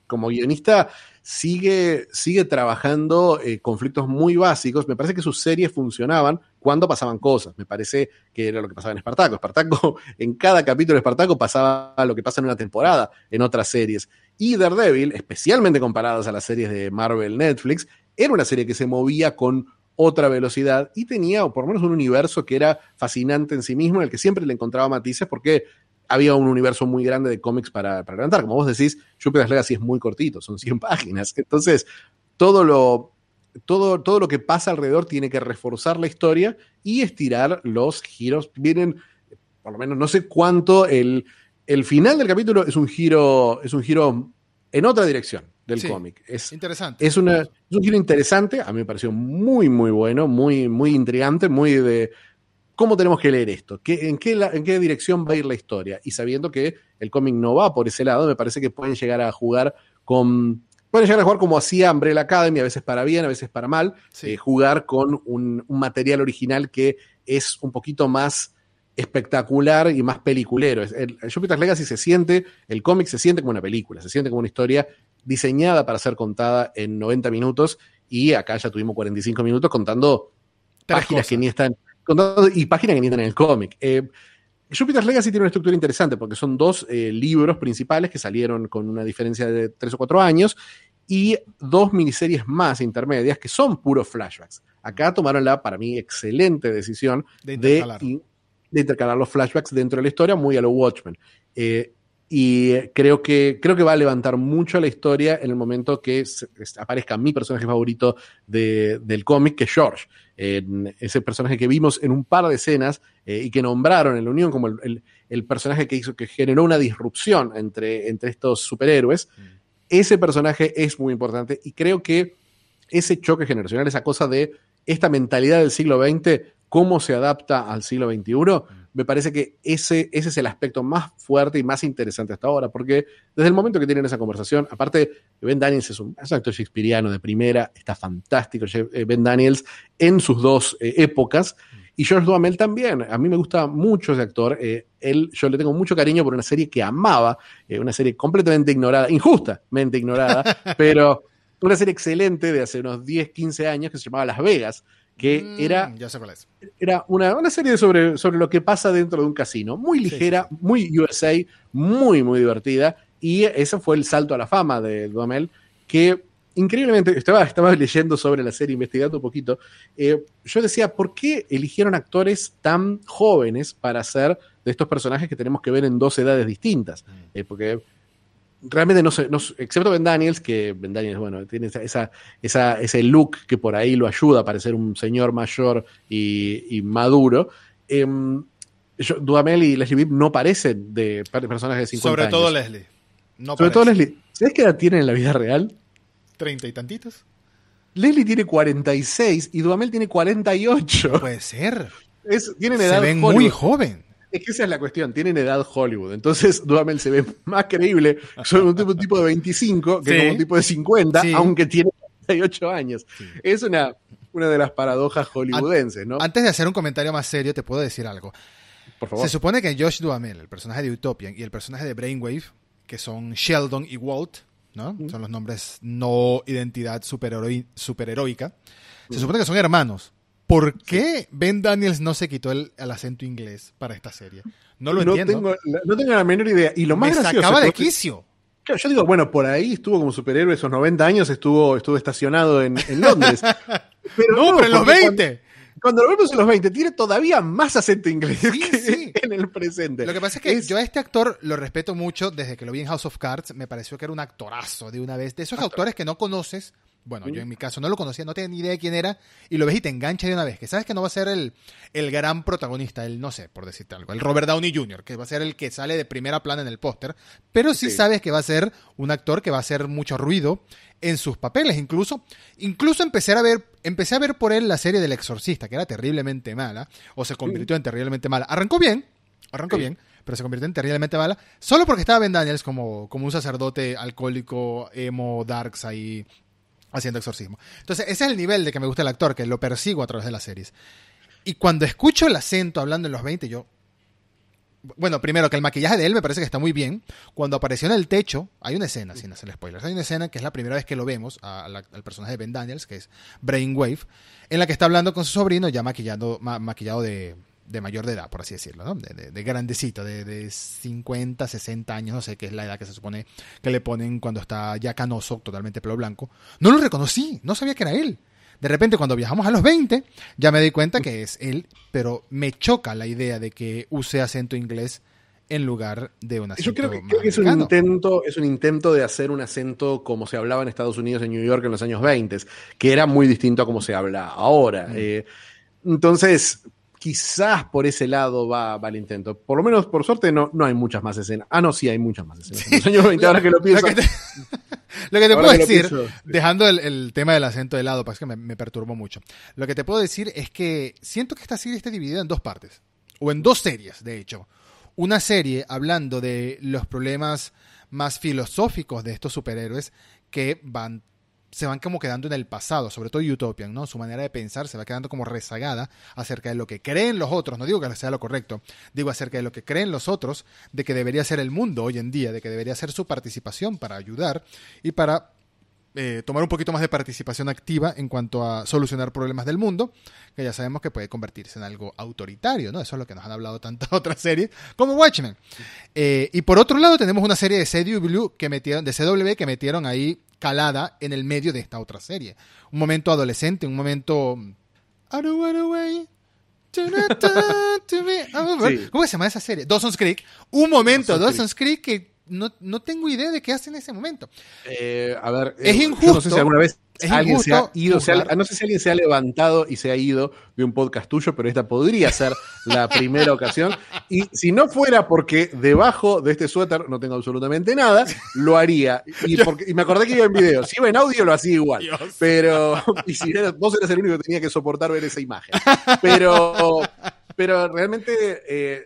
como guionista, sigue, sigue trabajando eh, conflictos muy básicos. Me parece que sus series funcionaban, cuando pasaban cosas. Me parece que era lo que pasaba en Espartaco. Espartaco, en cada capítulo de Espartaco pasaba lo que pasa en una temporada en otras series. Y Daredevil, especialmente comparadas a las series de Marvel Netflix, era una serie que se movía con otra velocidad y tenía, o por lo menos, un universo que era fascinante en sí mismo, en el que siempre le encontraba matices porque había un universo muy grande de cómics para, para levantar. Como vos decís, Jupiter's Legacy es muy cortito, son 100 páginas. Entonces, todo lo, todo, todo lo que pasa alrededor tiene que reforzar la historia y estirar los giros. Vienen, por lo menos, no sé cuánto, el, el final del capítulo es un giro, es un giro en otra dirección del cómic. Es interesante. Es, una, es un giro interesante, a mí me pareció muy, muy bueno, muy, muy intrigante, muy de cómo tenemos que leer esto, ¿Qué, en, qué en qué dirección va a ir la historia. Y sabiendo que el cómic no va por ese lado, me parece que pueden llegar a jugar con Pueden llegar a jugar como hacía Umbrella Academy, a veces para bien, a veces para mal, eh, jugar con un, material original que es un poquito más espectacular y más peliculero. El, el Jupiter's Legacy se siente, el cómic se siente como una película, se siente como una historia diseñada para ser contada en 90 minutos y acá ya tuvimos 45 minutos contando páginas que ni están contando y páginas que ni están en el cómic. Eh, Jupiter's Legacy tiene una estructura interesante porque son dos eh, libros principales que salieron con una diferencia de tres o cuatro años y dos miniseries más intermedias que son puros flashbacks. Acá tomaron la, para mí, excelente decisión de intercalar, los flashbacks dentro de la historia, muy a lo Watchmen. Eh, y creo que, creo que va a levantar mucho la historia en el momento que aparezca mi personaje favorito del cómic, que es George. Ese personaje que vimos en un par de escenas eh, y que nombraron en la Unión como el, personaje que hizo, que generó una disrupción entre, entre estos superhéroes. Mm. Ese personaje es muy importante y creo que ese choque generacional, esa cosa de esta mentalidad del siglo XX, cómo se adapta al siglo XXI, me parece que ese, ese es el aspecto más fuerte y más interesante hasta ahora, porque desde el momento que tienen esa conversación, aparte, Ben Daniels es un, actor shakespeariano de primera, está fantástico eh, Ben Daniels en sus dos eh, épocas, y George Duhamel también. A mí me gusta mucho ese actor. Eh, él, yo le tengo mucho cariño por una serie que amaba, una serie completamente ignorada, injustamente ignorada, pero una serie excelente de hace unos 10, 15 años que se llamaba Las Vegas, que mm, era, era una, una, serie sobre, sobre lo que pasa dentro de un casino, muy ligera, muy USA, muy, muy divertida, y ese fue el salto a la fama de Duhamel, que increíblemente, estaba, estaba leyendo sobre la serie, investigando un poquito, eh, yo decía, ¿por qué eligieron actores tan jóvenes para hacer de estos personajes que tenemos que ver en dos edades distintas? Mm. Eh, porque realmente no sé, no, excepto Ben Daniels, que Ben Daniels, bueno, tiene esa, esa, ese look que por ahí lo ayuda a parecer un señor mayor y, maduro. Eh, y Leslie Bibb no parecen de personajes de 50 Sobre años. todo Leslie. Sobre todo Leslie. ¿Sabes qué edad tiene en la vida real? Treinta y tantitos. Leslie tiene 46 y Duhamel tiene 48. Puede ser. Es, tienen edad Se ven muy joven. Es que esa es la cuestión, tienen edad Hollywood. Entonces, Duhamel se ve más creíble sobre un tipo, de 25 que como un tipo de 50, aunque tiene 38 años. Es una, una de las paradojas hollywoodenses, ¿no? Antes de hacer un comentario más serio, te puedo decir algo. Por favor. Se supone que Josh Duhamel, el personaje de Utopian, y el personaje de Brainwave, que son Sheldon y Walt, ¿no? Son los nombres no identidad superheroica. Se supone que son hermanos. ¿Por qué Ben Daniels no se quitó el, acento inglés para esta serie? No lo entiendo. Tengo, no tengo la menor idea. Y lo más Me sacaba de quicio. yo digo, bueno, por ahí estuvo como superhéroe esos 90 años, estuvo, estuvo estacionado en, Londres. Pero no, pero en los 20. Cuando, lo vemos en los 20, tiene todavía más acento inglés que en el presente. Lo que pasa es que yo a este actor lo respeto mucho desde que lo vi en House of Cards. Me pareció que era un actorazo de una vez. De esos actores que no conoces bueno, yo en mi caso no lo conocía, no tenía ni idea de quién era, y lo ves y te engancha de una vez, que sabes que no va a ser el, el gran protagonista, el, no sé, por decirte algo, el Robert Downey Jr., que va a ser el que sale de primera plana en el póster, pero sí, sabes que va a ser un actor que va a hacer mucho ruido en sus papeles, incluso, incluso empecé a ver, empecé a ver por él la serie del exorcista, que era terriblemente mala, o se convirtió en terriblemente mala. Arrancó bien, arrancó bien, pero se convirtió en terriblemente mala, solo porque estaba Ben Daniels como, como un sacerdote alcohólico, emo, darks ahí haciendo exorcismo. Entonces, ese es el nivel de que me gusta el actor, que lo persigo a través de las series. Y cuando escucho el acento hablando en los 20, yo. Bueno, primero que el maquillaje de él me parece que está muy bien. Cuando apareció en el techo, hay una escena, sin hacer spoilers, hay una escena que es la primera vez que lo vemos al personaje de Ben Daniels, que es Brainwave, en la que está hablando con su sobrino ya maquillado de, de mayor de edad, por así decirlo, ¿no? De, de- de grandecito, de, de 50, 60 años, no sé qué es la edad que se supone que le ponen cuando está ya canoso, totalmente pelo blanco. No lo reconocí, no sabía que era él. De repente, cuando viajamos a los 20, ya me di cuenta que es él, pero me choca la idea de que use acento inglés en lugar de un acento Yo creo que, creo que es un intento, es un intento de hacer un acento como se hablaba en Estados Unidos, en New York en los años 20, que era muy distinto a como se habla ahora. Mm. Eh, entonces, quizás por ese lado va, va el intento. Por lo menos, por suerte, no, no hay muchas más escenas. Ah, no, sí, hay muchas más escenas. En los años 20, ahora que lo pienso. Lo que te, lo que te ahora puedo que decir, sí. dejando el, el tema del acento de lado, pues que me, me perturbó mucho. Lo que te puedo decir es que siento que esta serie está dividida en dos partes, o en dos series, de hecho. Una serie hablando de los problemas más filosóficos de estos superhéroes que van se van como quedando en el pasado, sobre todo Utopian, ¿no? Su manera de pensar se va quedando como rezagada acerca de lo que creen los otros, no digo que sea lo correcto, digo acerca de lo que creen los otros, de que debería ser el mundo hoy en día, de que debería ser su participación para ayudar y para eh, tomar un poquito más de participación activa en cuanto a solucionar problemas del mundo, que ya sabemos que puede convertirse en algo autoritario, ¿no? Eso es lo que nos han hablado tantas otras series como Watchmen. Eh, y por otro lado tenemos una serie de CW que metieron, de CW que metieron ahí calada en el medio de esta otra serie. Un momento adolescente, un momento... Over. Sí. ¿Cómo se llama esa serie? Dawson's Creek. Un momento, Dawson's Dawson's Creek, que no, no tengo idea de qué hace en ese momento. Eh, a ver, Es eh, injusto. Yo no sé si alguna vez Es alguien se ha ido, se ha- juzgar. no sé si alguien se ha levantado y se ha ido de un podcast tuyo, pero esta podría ser la primera ocasión. Y si no fuera porque debajo de este suéter no tengo absolutamente nada, lo haría. Y, porque, y me acordé que iba en video. Si iba en audio, lo hacía igual. Dios. Pero, y si vos eras el único que tenía que soportar ver esa imagen. Pero, pero realmente, eh,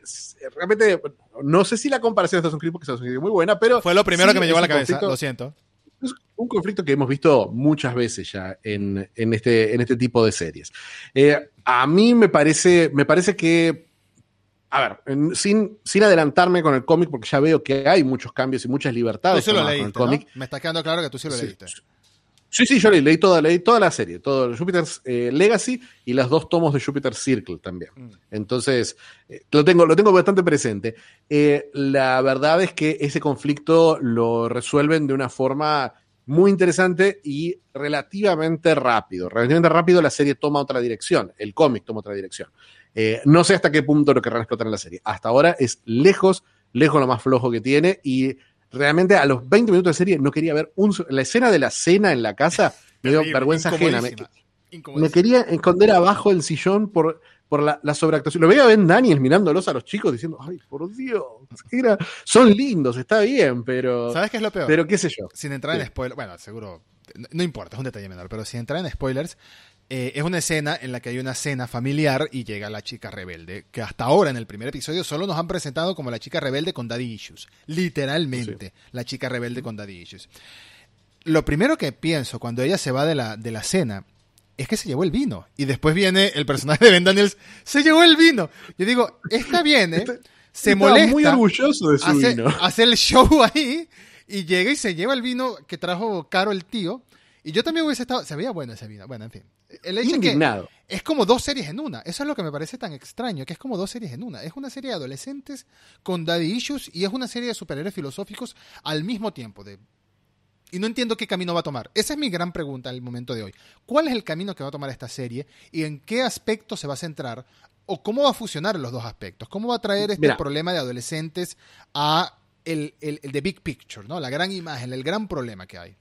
realmente, no sé si la comparación de Estados Unidos, porque Estados Unidos es muy buena, pero. Fue lo primero sí que me llegó a la cabeza, conflicto- lo siento. es un conflicto que hemos visto muchas veces ya en, en este, en este tipo de series. Eh, a mí me parece, me parece que, a ver, sin, sin adelantarme con el cómic, porque ya veo que hay muchos cambios y muchas Tú libertades sí lo el leíste. Me está quedando claro que tú sí lo Sí. leíste. Sí, sí, yo leí, leí toda, leí toda la serie, todo Jupiter's eh, Legacy y las dos tomos de Jupiter Circle también. Mm. Entonces, eh, lo, tengo, lo tengo bastante presente. Eh, la verdad es que ese conflicto lo resuelven de una forma muy interesante y relativamente rápido. Relativamente rápido la serie toma otra dirección, el cómic toma otra dirección. No sé hasta qué punto lo querrán explotar en la serie. Hasta ahora es lejos, lejos lo más flojo que tiene y realmente a los 20 minutos de serie no quería ver un... La escena de la cena en la casa me dio vergüenza ajena. Me, quería esconder abajo del sillón por, por la, la sobreactuación. Lo veía a Ben Daniels mirándolos a los chicos diciendo, ay, por Dios, era- son lindos, está bien, pero, ¿Sabes qué es lo peor? pero qué sé yo. sin entrar en spoilers, bueno, seguro, no, no importa, es un detalle menor, pero sin entrar en spoilers, eh, es una escena en la que hay una cena familiar y llega la chica rebelde, que hasta ahora en el primer episodio solo nos han presentado como la chica rebelde con daddy issues, literalmente, la chica rebelde con daddy issues. Lo primero que pienso cuando ella se va de la, de la cena es que se llevó el vino. Y después viene el personaje de Ben Daniels, se llevó el vino. Yo digo, está bien, ¿eh? Está- Se Estaba molesta muy orgulloso de su hace, vino. hace el show ahí y llega y se lleva el vino que trajo caro el tío. Y yo también hubiese estado. Se veía bueno ese vino. Bueno, en fin. El hecho es que Indignado. es como dos series en una. Eso es lo que me parece tan extraño, que es como dos series en una. Es una serie de adolescentes con daddy issues y es una serie de superhéroes filosóficos al mismo tiempo. De... Y no entiendo qué camino va a tomar. Esa es mi gran pregunta al momento de hoy. ¿Cuál es el camino que va a tomar esta serie y en qué aspecto se va a centrar? ¿O cómo va a fusionar los dos aspectos? ¿Cómo va a traer este Mira. problema de adolescentes a el, el, el de big picture, ¿no? La gran imagen, el gran problema que hay.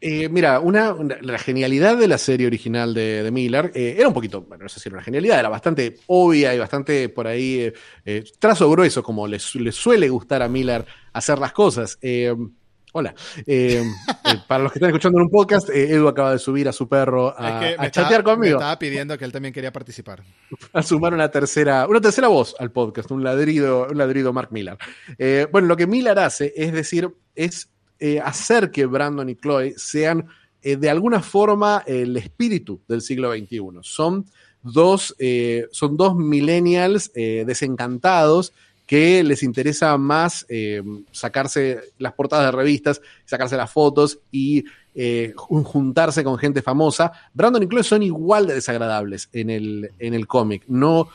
Eh, mira, una, una- la genialidad de la serie original de, de Miller eh, era un poquito, bueno, no sé si era una genialidad, era bastante obvia y bastante por ahí, eh, eh, trazo grueso, como le su- le suele gustar a Miller hacer las cosas. Hola. Para los que están escuchando en un podcast, Edu acaba de subir a su perro a, es que a me, chatear estaba, me conmigo, estaba pidiendo que él también quería participar. a sumar una tercera, una tercera voz al podcast, un ladrido, un ladrido Mark Miller. Bueno, lo que Miller hace es decir, es eh, hacer que Brandon y Chloe sean eh, de alguna forma el espíritu del siglo XXI. Son dos, eh, son dos millennials desencantados que les interesa más sacarse las portadas de revistas, sacarse las fotos y juntarse con gente famosa. Brandon y Chloe son igual de desagradables en el, en el cómic. No,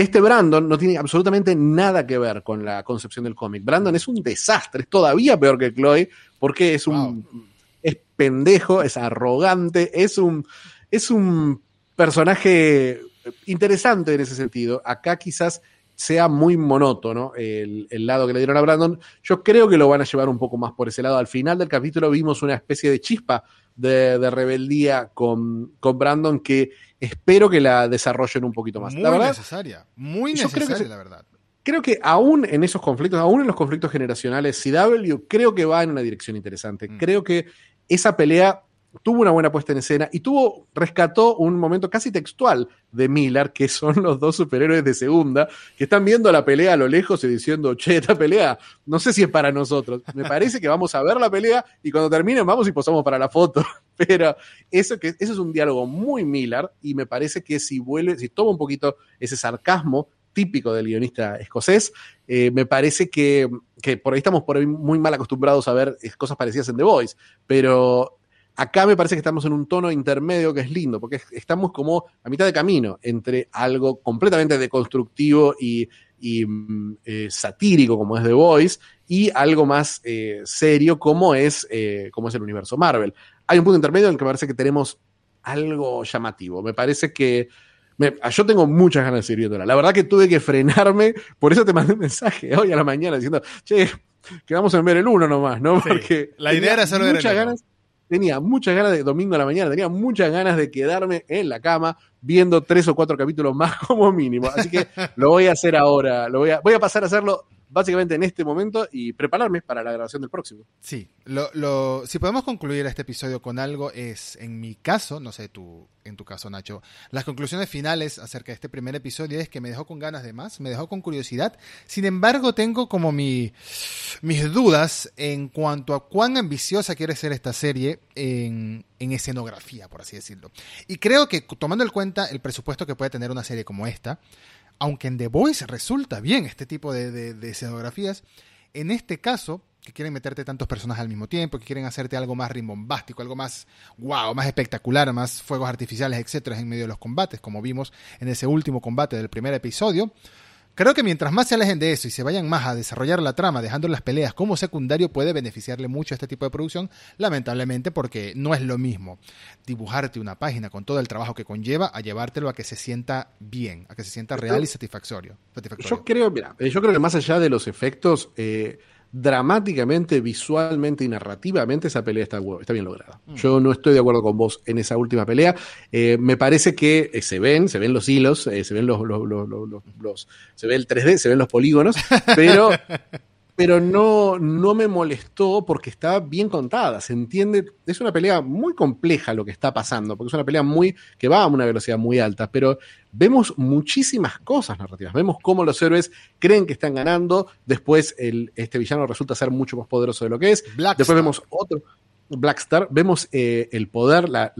este Brandon no tiene absolutamente nada que ver con la concepción del cómic. Brandon es un desastre, es todavía peor que Chloe, porque es un es pendejo, es arrogante, es un es un personaje interesante en ese sentido. Acá quizás sea muy monótono el, lado que le dieron a Brandon. Yo creo que lo van a llevar un poco más por ese lado. Al final del capítulo vimos una especie de chispa de, rebeldía con, con, Brandon que espero que la desarrollen un poquito más. Muy necesaria, muy necesaria, la verdad. Creo que aún en esos conflictos, aún en los conflictos generacionales, CW creo que va en una dirección interesante. Mm. Creo que esa pelea tuvo una buena puesta en escena y tuvo, rescató un momento casi textual de Miller, que son los dos superhéroes de segunda, que están viendo la pelea a lo lejos y diciendo, che, esta pelea, no sé si es para nosotros. Me parece que vamos a ver la pelea y cuando termine vamos y posamos para la foto. Pero eso, que, eso es un diálogo muy Miller y me parece que si vuelve, si toma un poquito ese sarcasmo típico del guionista escocés, eh, me parece que, que, por ahí estamos por ahí muy mal acostumbrados a ver cosas parecidas en The Voice, pero Acá me parece que estamos en un tono intermedio que es lindo, porque estamos como a mitad de camino entre algo completamente deconstructivo y, mm, eh, satírico como es The Voice y algo más eh, serio como es, eh, como es el universo Marvel. Hay un punto intermedio en el que me parece que tenemos algo llamativo. Me parece que yo tengo muchas ganas de seguir viéndola. La verdad que tuve que frenarme, por eso te mandé un mensaje hoy a la mañana diciendo, che, que vamos a ver el uno nomás, ¿no? Porque la idea era hacerlo muchas ganas tenía muchas ganas de domingo a la mañana, tenía muchas ganas de quedarme en la cama viendo tres o cuatro capítulos más como mínimo. Así que lo voy a hacer ahora, lo voy a, voy a pasar a hacerlo básicamente en este momento y prepararme para la grabación del próximo. Sí, lo, si podemos concluir este episodio con algo es, en mi caso, no sé tú, en tu caso Nacho, las conclusiones finales acerca de este primer episodio es que me dejó con ganas de más, me dejó con curiosidad, sin embargo tengo como mi, mis dudas en cuanto a cuán ambiciosa quiere ser esta serie en, en escenografía, por así decirlo. Y creo que tomando en cuenta el presupuesto que puede tener una serie como esta, aunque en The Voice resulta bien este tipo de, escenografías, en este caso, que quieren meterte tantos personajes al mismo tiempo, que quieren hacerte algo más rimbombástico, algo más wow, más espectacular, más fuegos artificiales, etcétera, en medio de los combates, como vimos en ese último combate del primer episodio, Creo que mientras más se alejen de eso y se vayan más a desarrollar la trama, dejando las peleas como secundario, puede beneficiarle mucho a este tipo de producción, lamentablemente porque no es lo mismo dibujarte una página con todo el trabajo que conlleva a llevártelo a que se sienta bien, a que se sienta real y satisfactorio. Yo creo, mira, eh, yo creo que más allá de los efectos, eh, dramáticamente, visualmente y narrativamente esa pelea está, está bien lograda. Mm. Yo no estoy de acuerdo con vos en esa última pelea. Eh, me parece que eh, se ven, se ven los hilos, eh, se ven los, los, los, se ve el 3D, se ven los polígonos, pero pero no, no me molestó porque está bien contada, se entiende, es una pelea muy compleja lo que está pasando, porque es una pelea muy que va a una velocidad muy alta, pero vemos muchísimas cosas narrativas, vemos cómo los héroes creen que están ganando, después el, este villano resulta ser mucho más poderoso de lo que es, después vemos otro... Blackstar, vemos eh, el poder, la,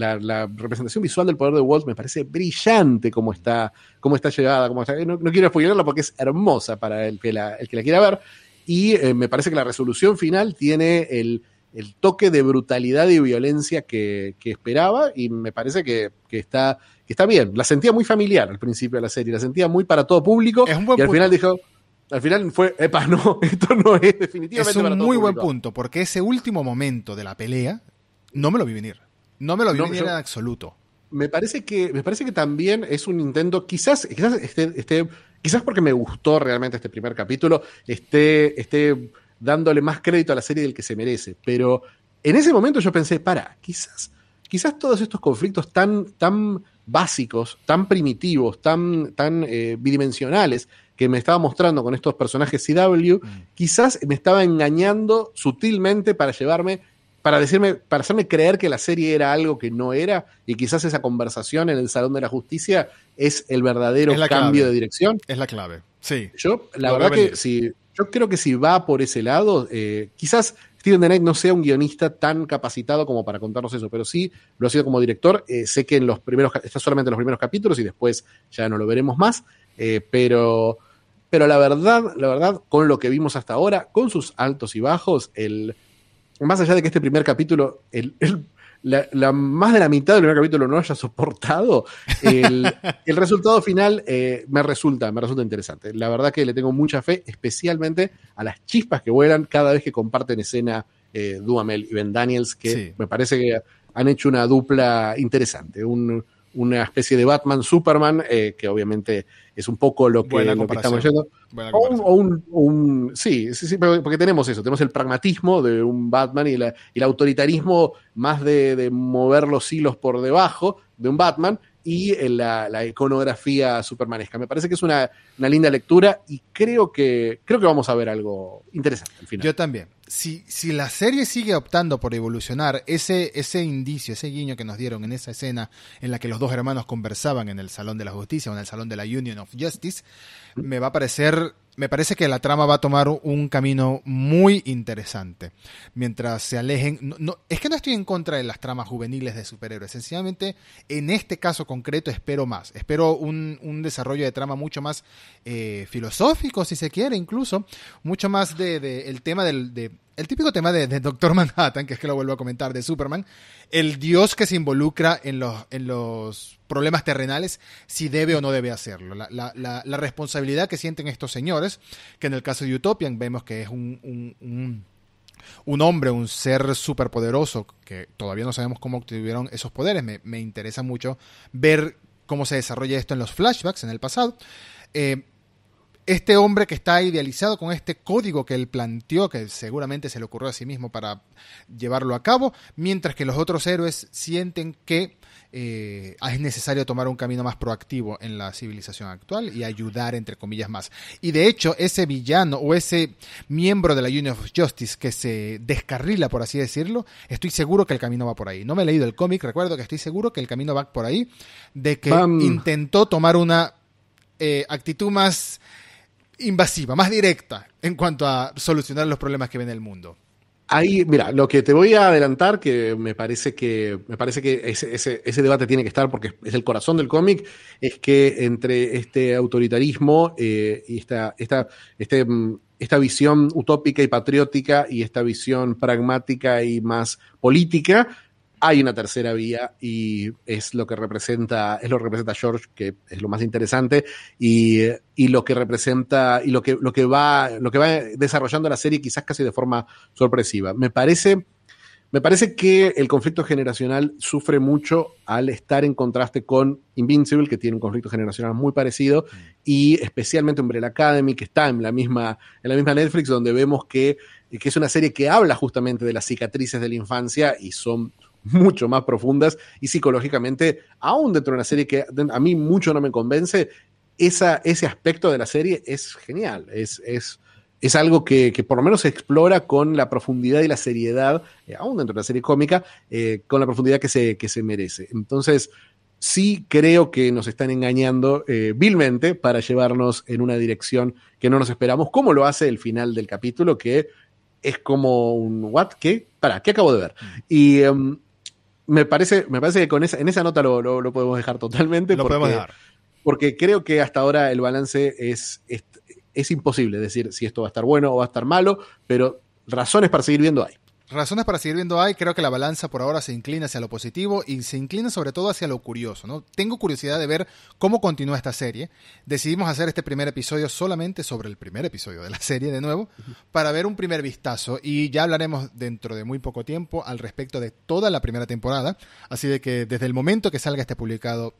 representación visual del poder de Walt me parece brillante como está, cómo está llegada, cómo está, no, quiero spoilerla porque es hermosa para el que la, el que la quiera ver, y eh, me parece que la resolución final tiene el, toque de brutalidad y violencia que, esperaba y me parece que, está, que está bien. La sentía muy familiar al principio de la serie, la sentía muy para todo público y al final dijo, al final fue, epa, no, esto no es definitivamente. Es un muy buen punto, porque ese último momento de la pelea no me lo vi venir. No me lo vi venir en absoluto. Me parece que, me parece que también es un intento, quizás, quizás esté quizás porque me gustó realmente este primer capítulo, esté, esté dándole más crédito a la serie del que se merece. Pero en ese momento yo pensé, para, quizás, quizás todos estos conflictos tan, tan básicos, tan primitivos, tan, tan eh, bidimensionales que me estaba mostrando con estos personajes CW, mm. quizás me estaba engañando sutilmente para llevarme para decirme, para hacerme creer que la serie era algo que no era, y quizás esa conversación en el Salón de la Justicia es el verdadero cambio de dirección. Es la clave. Sí. Yo, la verdad que si, yo creo que si va por ese lado, eh, quizás Steven Knight no sea un guionista tan capacitado como para contarnos eso, pero sí lo ha sido como director. Eh, sé que en los primeros, está solamente en los primeros capítulos y después ya no lo veremos más, eh, pero pero la verdad, la verdad, con lo que vimos hasta ahora, con sus altos y bajos, el, más allá de que este primer capítulo, el, la, más de la mitad del primer capítulo no haya soportado, el, resultado final eh, me resulta, me resulta interesante. La verdad que le tengo mucha fe, especialmente a las chispas que vuelan cada vez que comparten escena eh, Duhamel y Ben Daniels, que me parece que han hecho una dupla interesante, una especie de Batman Superman, eh, que obviamente es un poco lo que, estamos yendo. O un, sí, sí, sí, porque tenemos eso, tenemos el pragmatismo de un Batman y, el autoritarismo más de, mover los hilos por debajo de un Batman y la, iconografía supermanesca. Me parece que es una, una, linda lectura y creo que, creo que vamos a ver algo interesante al final. Yo también si, si la serie sigue optando por evolucionar, ese, ese indicio, ese guiño que nos dieron en esa escena en la que los dos hermanos conversaban en el Salón de la Justicia o en el Salón de la Union of Justice, me va a parecer me parece que la trama va a tomar un camino muy interesante. Mientras se alejen. Es que no estoy en contra de las tramas juveniles de superhéroes. Sencillamente, en este caso concreto, espero más. Espero un, desarrollo de trama mucho más eh, filosófico, si se quiere, incluso. Mucho más de, el tema del. De, el típico tema de, Doctor Manhattan, que es que lo vuelvo a comentar, de Superman, el dios que se involucra en los, en los problemas terrenales, si debe o no debe hacerlo. La, la, responsabilidad que sienten estos señores, que en el caso de Utopian vemos que es un, un, un, hombre, un ser superpoderoso, que todavía no sabemos cómo obtuvieron esos poderes. Me, me, interesa mucho ver cómo se desarrolla esto en los flashbacks en el pasado. Eh, este hombre que está idealizado con este código que él planteó, que seguramente se le ocurrió a sí mismo para llevarlo a cabo, mientras que los otros héroes sienten que eh, es necesario tomar un camino más proactivo en la civilización actual y ayudar, entre comillas, más. Y de hecho, ese villano o ese miembro de la Union of Justice que se descarrila, por así decirlo, estoy seguro que el camino va por ahí. No me he leído el cómic, recuerdo que estoy seguro que el camino va por ahí, de que intentó tomar una eh, actitud más invasiva, más directa en cuanto a solucionar los problemas que ven el mundo. Ahí, mira, lo que te voy a adelantar, que me parece que, me parece que ese, debate tiene que estar porque es el corazón del cómic, es que entre este autoritarismo eh, y esta, esta, este, mm, esta visión utópica y patriótica y esta visión pragmática y más política, hay una tercera vía y es lo que representa, es lo que representa George, que es lo más interesante, y, y, lo que representa, y lo que, lo que va, lo que va desarrollando la serie quizás casi de forma sorpresiva. Me parece, me parece que el conflicto generacional sufre mucho al estar en contraste con Invincible, que tiene un conflicto generacional muy parecido, y especialmente Umbrella Academy, que está en la misma, en la misma Netflix, donde vemos que, que es una serie que habla justamente de las cicatrices de la infancia y son mucho más profundas y psicológicamente, aún dentro de una serie que a mí mucho no me convence, esa, ese aspecto de la serie es genial, es, es, es algo que, por lo menos se explora con la profundidad y la seriedad, eh, aún dentro de una serie cómica, eh, con la profundidad que se, que se merece. Entonces, sí creo que nos están engañando eh, vilmente para llevarnos en una dirección que no nos esperamos, como lo hace el final del capítulo, que es como un ¿what? ¿Qué? Para, ¿qué acabo de ver? Mm. Y em, me parece, me parece que con esa, en esa nota lo, lo, podemos dejar totalmente. Lo podemos dejar. Porque creo que hasta ahora el balance es, es, es imposible decir si esto va a estar bueno o va a estar malo, pero razones para seguir viendo hay. Razones para seguir viendo hay, creo que la balanza por ahora se inclina hacia lo positivo y se inclina sobre todo hacia lo curioso, ¿no? Tengo curiosidad de ver cómo continúa esta serie. Decidimos hacer este primer episodio solamente sobre el primer episodio de la serie de nuevo, para ver un primer vistazo y ya hablaremos dentro de muy poco tiempo al respecto de toda la primera temporada, así de que desde el momento que salga este publicado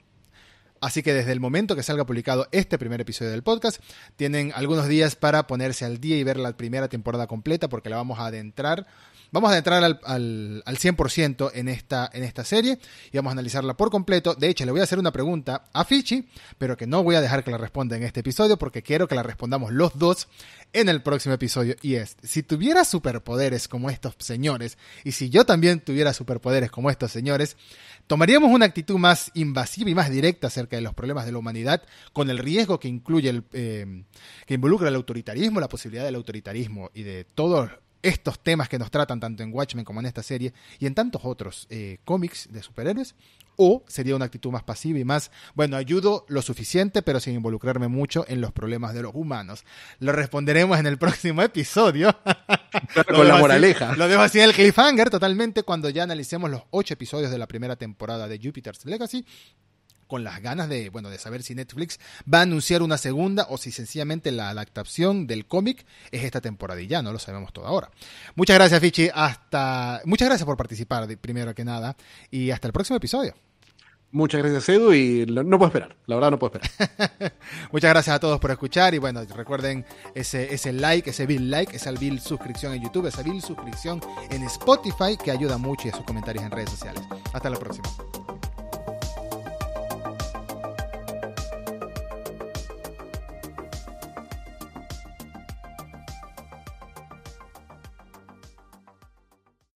Así que desde el momento que salga publicado este primer episodio del podcast, tienen algunos días para ponerse al día y ver la primera temporada completa porque la vamos a adentrar Vamos a entrar al, al, al 100% en esta, en esta serie y vamos a analizarla por completo. De hecho, le voy a hacer una pregunta a Fichi, pero que no voy a dejar que la responda en este episodio porque quiero que la respondamos los dos en el próximo episodio. Y es, si tuviera superpoderes como estos señores, y si yo también tuviera superpoderes como estos señores, tomaríamos una actitud más invasiva y más directa acerca de los problemas de la humanidad, con el riesgo que incluye el, eh, que involucra el autoritarismo, la posibilidad del autoritarismo y de todo estos temas que nos tratan tanto en Watchmen como en esta serie y en tantos otros eh, cómics de superhéroes? O sería una actitud más pasiva y más, bueno, ayudo lo suficiente pero sin involucrarme mucho en los problemas de los humanos. Lo responderemos en el próximo episodio. Con la moraleja. lo dejo así en el cliffhanger totalmente cuando ya analicemos los ocho episodios de la primera temporada de Jupiter's Legacy con las ganas de, bueno, de saber si Netflix va a anunciar una segunda o si sencillamente la adaptación del cómic es esta temporada y ya no lo sabemos todo ahora. Muchas gracias, Fichi. Hasta, muchas gracias por participar, primero que nada, y hasta el próximo episodio. Muchas gracias, Edu, y no puedo esperar, la verdad no puedo esperar. Muchas gracias a todos por escuchar y bueno, recuerden ese, ese like, ese bill like, esa bill suscripción en YouTube, esa bill suscripción en Spotify que ayuda mucho y a sus comentarios en redes sociales. Hasta la próxima.